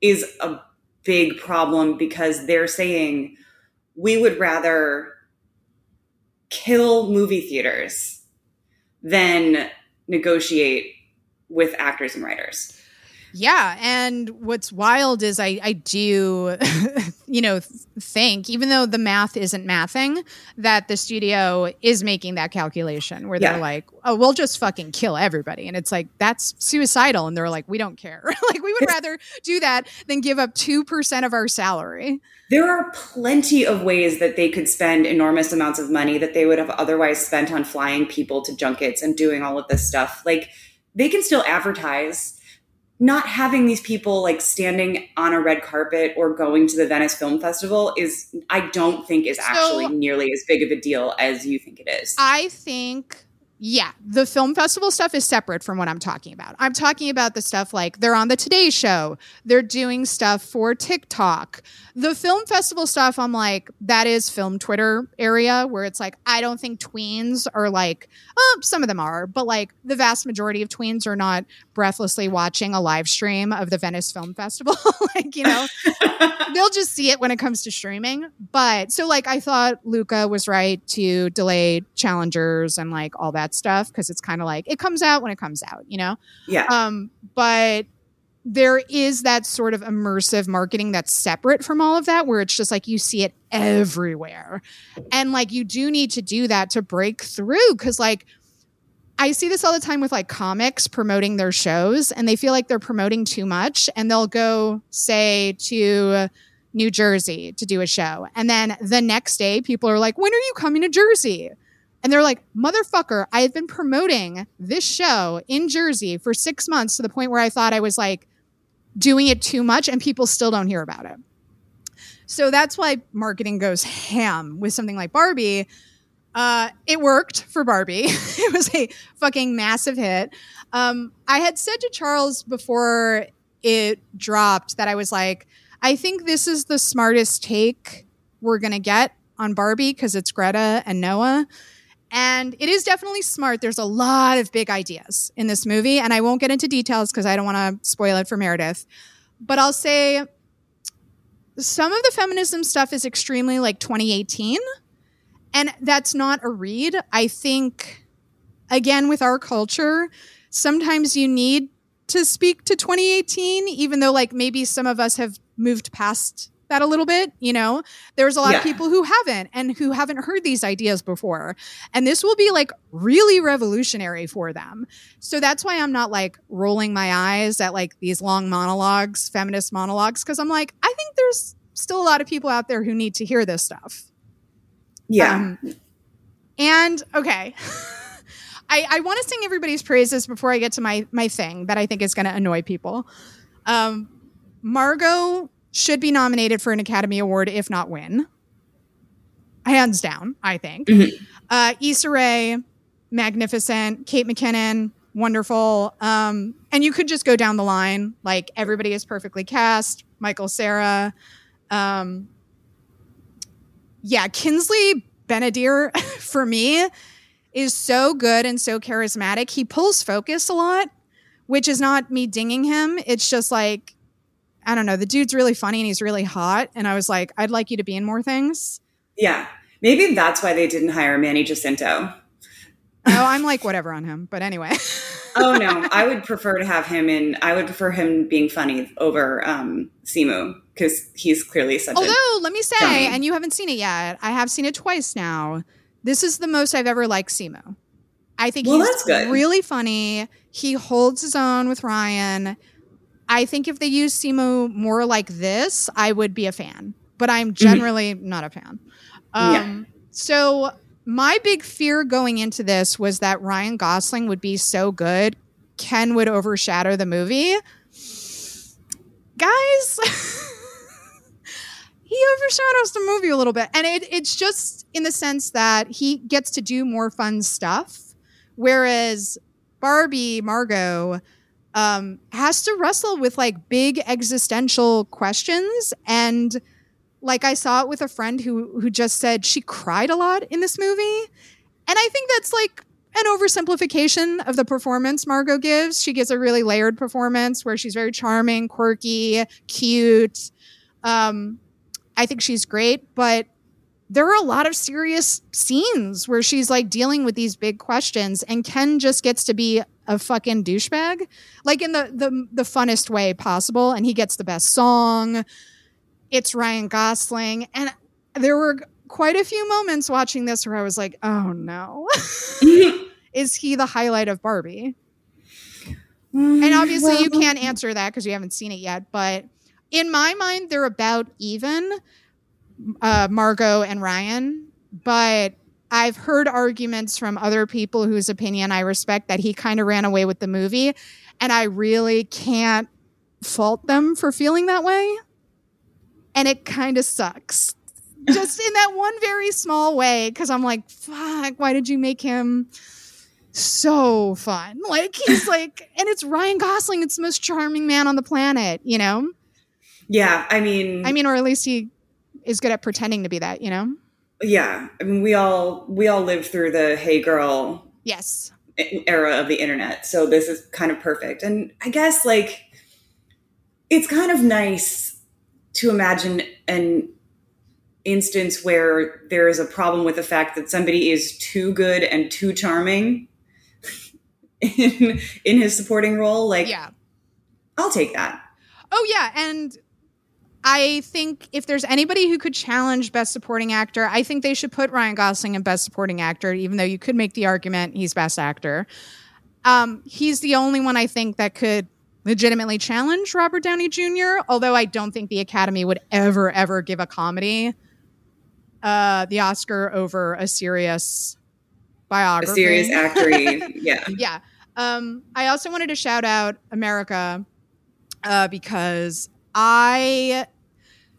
is a big problem because they're saying we would rather kill movie theaters than negotiate with actors and writers.
Yeah, and what's wild is I I do (laughs) you know think even though the math isn't mathing that the studio is making that calculation where they're like, "Oh, we'll just fucking kill everybody." And it's like that's suicidal and they're like, "We don't care." (laughs) like we would rather do that than give up 2% of our salary.
There are plenty of ways that they could spend enormous amounts of money that they would have otherwise spent on flying people to junkets and doing all of this stuff. Like they can still advertise not having these people like standing on a red carpet or going to the Venice Film Festival is, I don't think, is actually so, nearly as big of a deal as you think it is.
I think yeah, the film festival stuff is separate from what I'm talking about. I'm talking about the stuff like they're on the Today Show, they're doing stuff for TikTok. The film festival stuff, I'm like, that is film Twitter area where it's like, I don't think tweens are like, oh, some of them are, but like the vast majority of tweens are not breathlessly watching a live stream of the Venice Film Festival. (laughs) like, you know, (laughs) they'll just see it when it comes to streaming. But so, like, I thought Luca was right to delay challengers and like all that stuff because it's kind of like it comes out when it comes out, you know?
Yeah.
Um, but there is that sort of immersive marketing that's separate from all of that where it's just like you see it everywhere. And like you do need to do that to break through because like I see this all the time with like comics promoting their shows and they feel like they're promoting too much and they'll go say to New Jersey to do a show. And then the next day people are like, "When are you coming to Jersey?" And they're like, motherfucker, I have been promoting this show in Jersey for six months to the point where I thought I was like doing it too much and people still don't hear about it. So that's why marketing goes ham with something like Barbie. Uh, it worked for Barbie. (laughs) it was a fucking massive hit. Um, I had said to Charles before it dropped that I was like, I think this is the smartest take we're going to get on Barbie because it's Greta and Noah. And it is definitely smart. There's a lot of big ideas in this movie, and I won't get into details because I don't want to spoil it for Meredith. But I'll say some of the feminism stuff is extremely like 2018, and that's not a read. I think, again, with our culture, sometimes you need to speak to 2018, even though like maybe some of us have moved past that a little bit you know? There's a lot yeah. of people who haven't and who haven't heard these ideas before. And this will be like really revolutionary for them. So that's why i'm not like rolling my eyes at like these long monologues feminist monologues because i'm like i think there's still a lot of people out there who need to hear this stuff.
Yeah. Um,
and okay. (laughs) I, I want to sing everybody's praises before I get to my my thing that I think is going to annoy people. Um, Margot should be nominated for an Academy Award, if not win. Hands down, I think.
Mhm.
Uh, Issa Rae, magnificent. Kate McKinnon, wonderful. Um, and you could just go down the line. Like everybody is perfectly cast. Michael Cera. Um, yeah, Kingsley Ben-Adir (laughs) for me is so good and so charismatic. He pulls focus a lot, which is not me dinging him. It's just like, I don't know, the dude's really funny and he's really hot. And I was like, I'd like you to be in more things.
Yeah. Maybe that's why they didn't hire Manny Jacinto.
Oh, I'm like, whatever on him. But anyway. (laughs)
Oh no, I would prefer to have him in. I would prefer him being funny over um, Simu because he's clearly such a.
Although, let me say,
dummy.
and you haven't seen it yet, I have seen it twice now. This is the most I've ever liked Simu. I think
Well,
he's
that's good.
really funny. He holds his own with Ryan. I think if they use Simu more like this, I would be a fan. But I'm generally not a fan. Um,
Yeah.
So my big fear going into this was that Ryan Gosling would be so good, Ken would overshadow the movie. Guys, (laughs) he overshadows the movie a little bit. And it, it's just in the sense that he gets to do more fun stuff. Whereas Barbie, Margot, um, has to wrestle with like big existential questions. And like I saw it with a friend who who just said she cried a lot in this movie. And I think that's like an oversimplification of the performance Margot gives. She gives a really layered performance where she's very charming, quirky, cute. Um, I think she's great, but there are a lot of serious scenes where she's like dealing with these big questions, and Ken just gets to be a fucking douchebag, like in the the the funnest way possible, and he gets the best song. It's Ryan Gosling, and there were quite a few moments watching this where I was like, "Oh no." (laughs) is he the highlight of Barbie? And obviously, you can't answer that because you haven't seen it yet. But in my mind, they're about even, uh, Margot and Ryan. But I've heard arguments from other people whose opinion I respect that he kind of ran away with the movie. And I really can't fault them for feeling that way. And it kind of sucks. (laughs) Just in that one very small way, because I'm like, fuck, why did you make him so fun? (laughs) Like, he's (laughs) like, and it's Ryan Gosling, it's the most charming man on the planet, you know?
Yeah, I mean,
I mean, or at least he is good at pretending to be that, you know?
Yeah, I mean, we all we all lived through the "Hey Girl"
Yes.
era of the internet, so this is kind of perfect. And I guess like it's kind of nice to imagine an instance where there is a problem with the fact that somebody is too good and too charming (laughs) in in his supporting role. Like,
Yeah.
I'll take that.
Oh, yeah. And I think if there's anybody who could challenge Best Supporting Actor, I think they should put Ryan Gosling in Best Supporting Actor, even though you could make the argument he's Best Actor. Um, he's the only one I think that could legitimately challenge Robert Downey Jr., although I don't think the Academy would ever, ever give a comedy uh, the Oscar over a serious biography.
A serious actory, (laughs) yeah.
Yeah. Um, I also wanted to shout out America uh, because I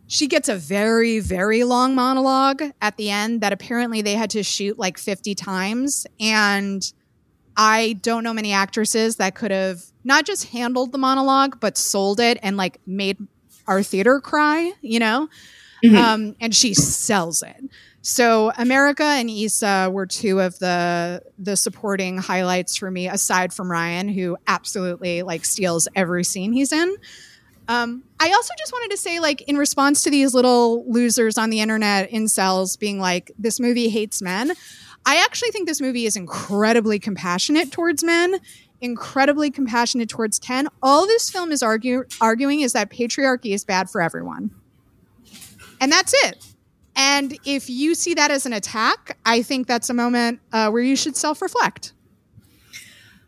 she gets a very very long monologue at the end that apparently they had to shoot like 50 times and I don't know many actresses that could have not just handled the monologue but sold it and like made our theater cry, you know?
Mhm.
Um, and she sells it. So America and Issa were two of the the supporting highlights for me, aside from Ryan, who absolutely like steals every scene he's in. Um, I also just wanted to say, like, in response to these little losers on the internet, incels being like, "This movie hates men." I actually think this movie is incredibly compassionate towards men, incredibly compassionate towards Ken. All this film is argue- arguing is that patriarchy is bad for everyone. And that's it. And if you see that as an attack, I think that's a moment uh, where you should self reflect.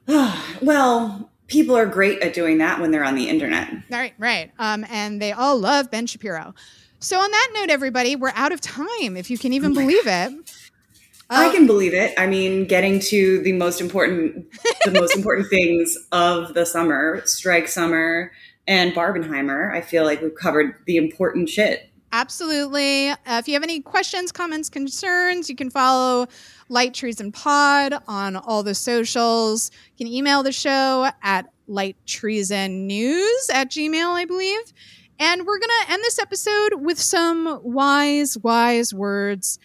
(sighs)
well, people are great at doing that when they're on the internet.
Right, right. Um, and they all love Ben Shapiro. So, on that note, everybody, we're out of time, if you can even believe it.
I can believe it. I mean, getting to the most important, the most important (laughs) things of the summer, strike summer and Barbenheimer. I feel like we've covered the important shit.
Absolutely. Uh, if you have any questions, comments, concerns, you can follow Light Treason Pod on all the socials. You can email the show at lighttreasonnews at gmail, I believe. And we're going to end this episode with some wise, wise words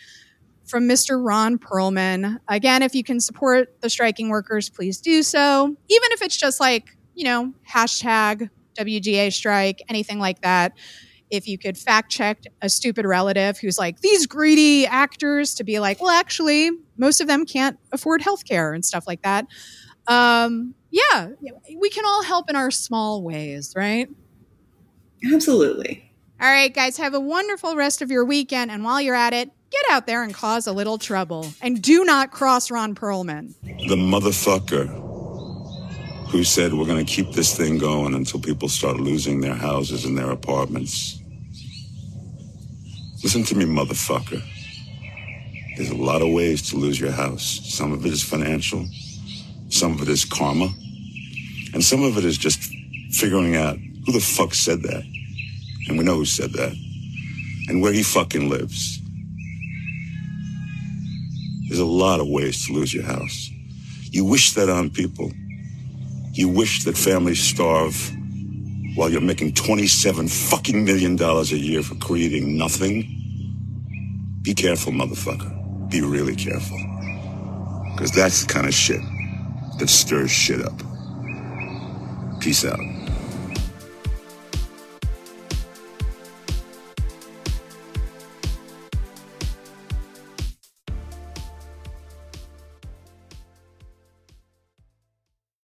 from Mr. Ron Perlman. Again, if you can support the striking workers, please do so. Even if it's just like, you know, hashtag WGA strike, anything like that. If you could fact check a stupid relative who's like, these greedy actors, to be like, well, actually, most of them can't afford healthcare and stuff like that. Um, yeah, we can all help in our small ways, right?
Absolutely.
All right, guys, have a wonderful rest of your weekend. And while you're at it, get out there and cause a little trouble. And do not cross Ron Perlman.
The motherfucker who said we're going to keep this thing going until people start losing their houses and their apartments. Listen to me, motherfucker. There's a lot of ways to lose your house. Some of it is financial, some of it is karma, and some of it is just figuring out who the fuck said that. And we know who said that, and where he fucking lives. There's a lot of ways to lose your house. You wish that on people. You wish that families starve while you're making 27 fucking million dollars a year for creating nothing? Be careful, motherfucker. Be really careful. Because that's the kind of shit that stirs shit up. Peace out.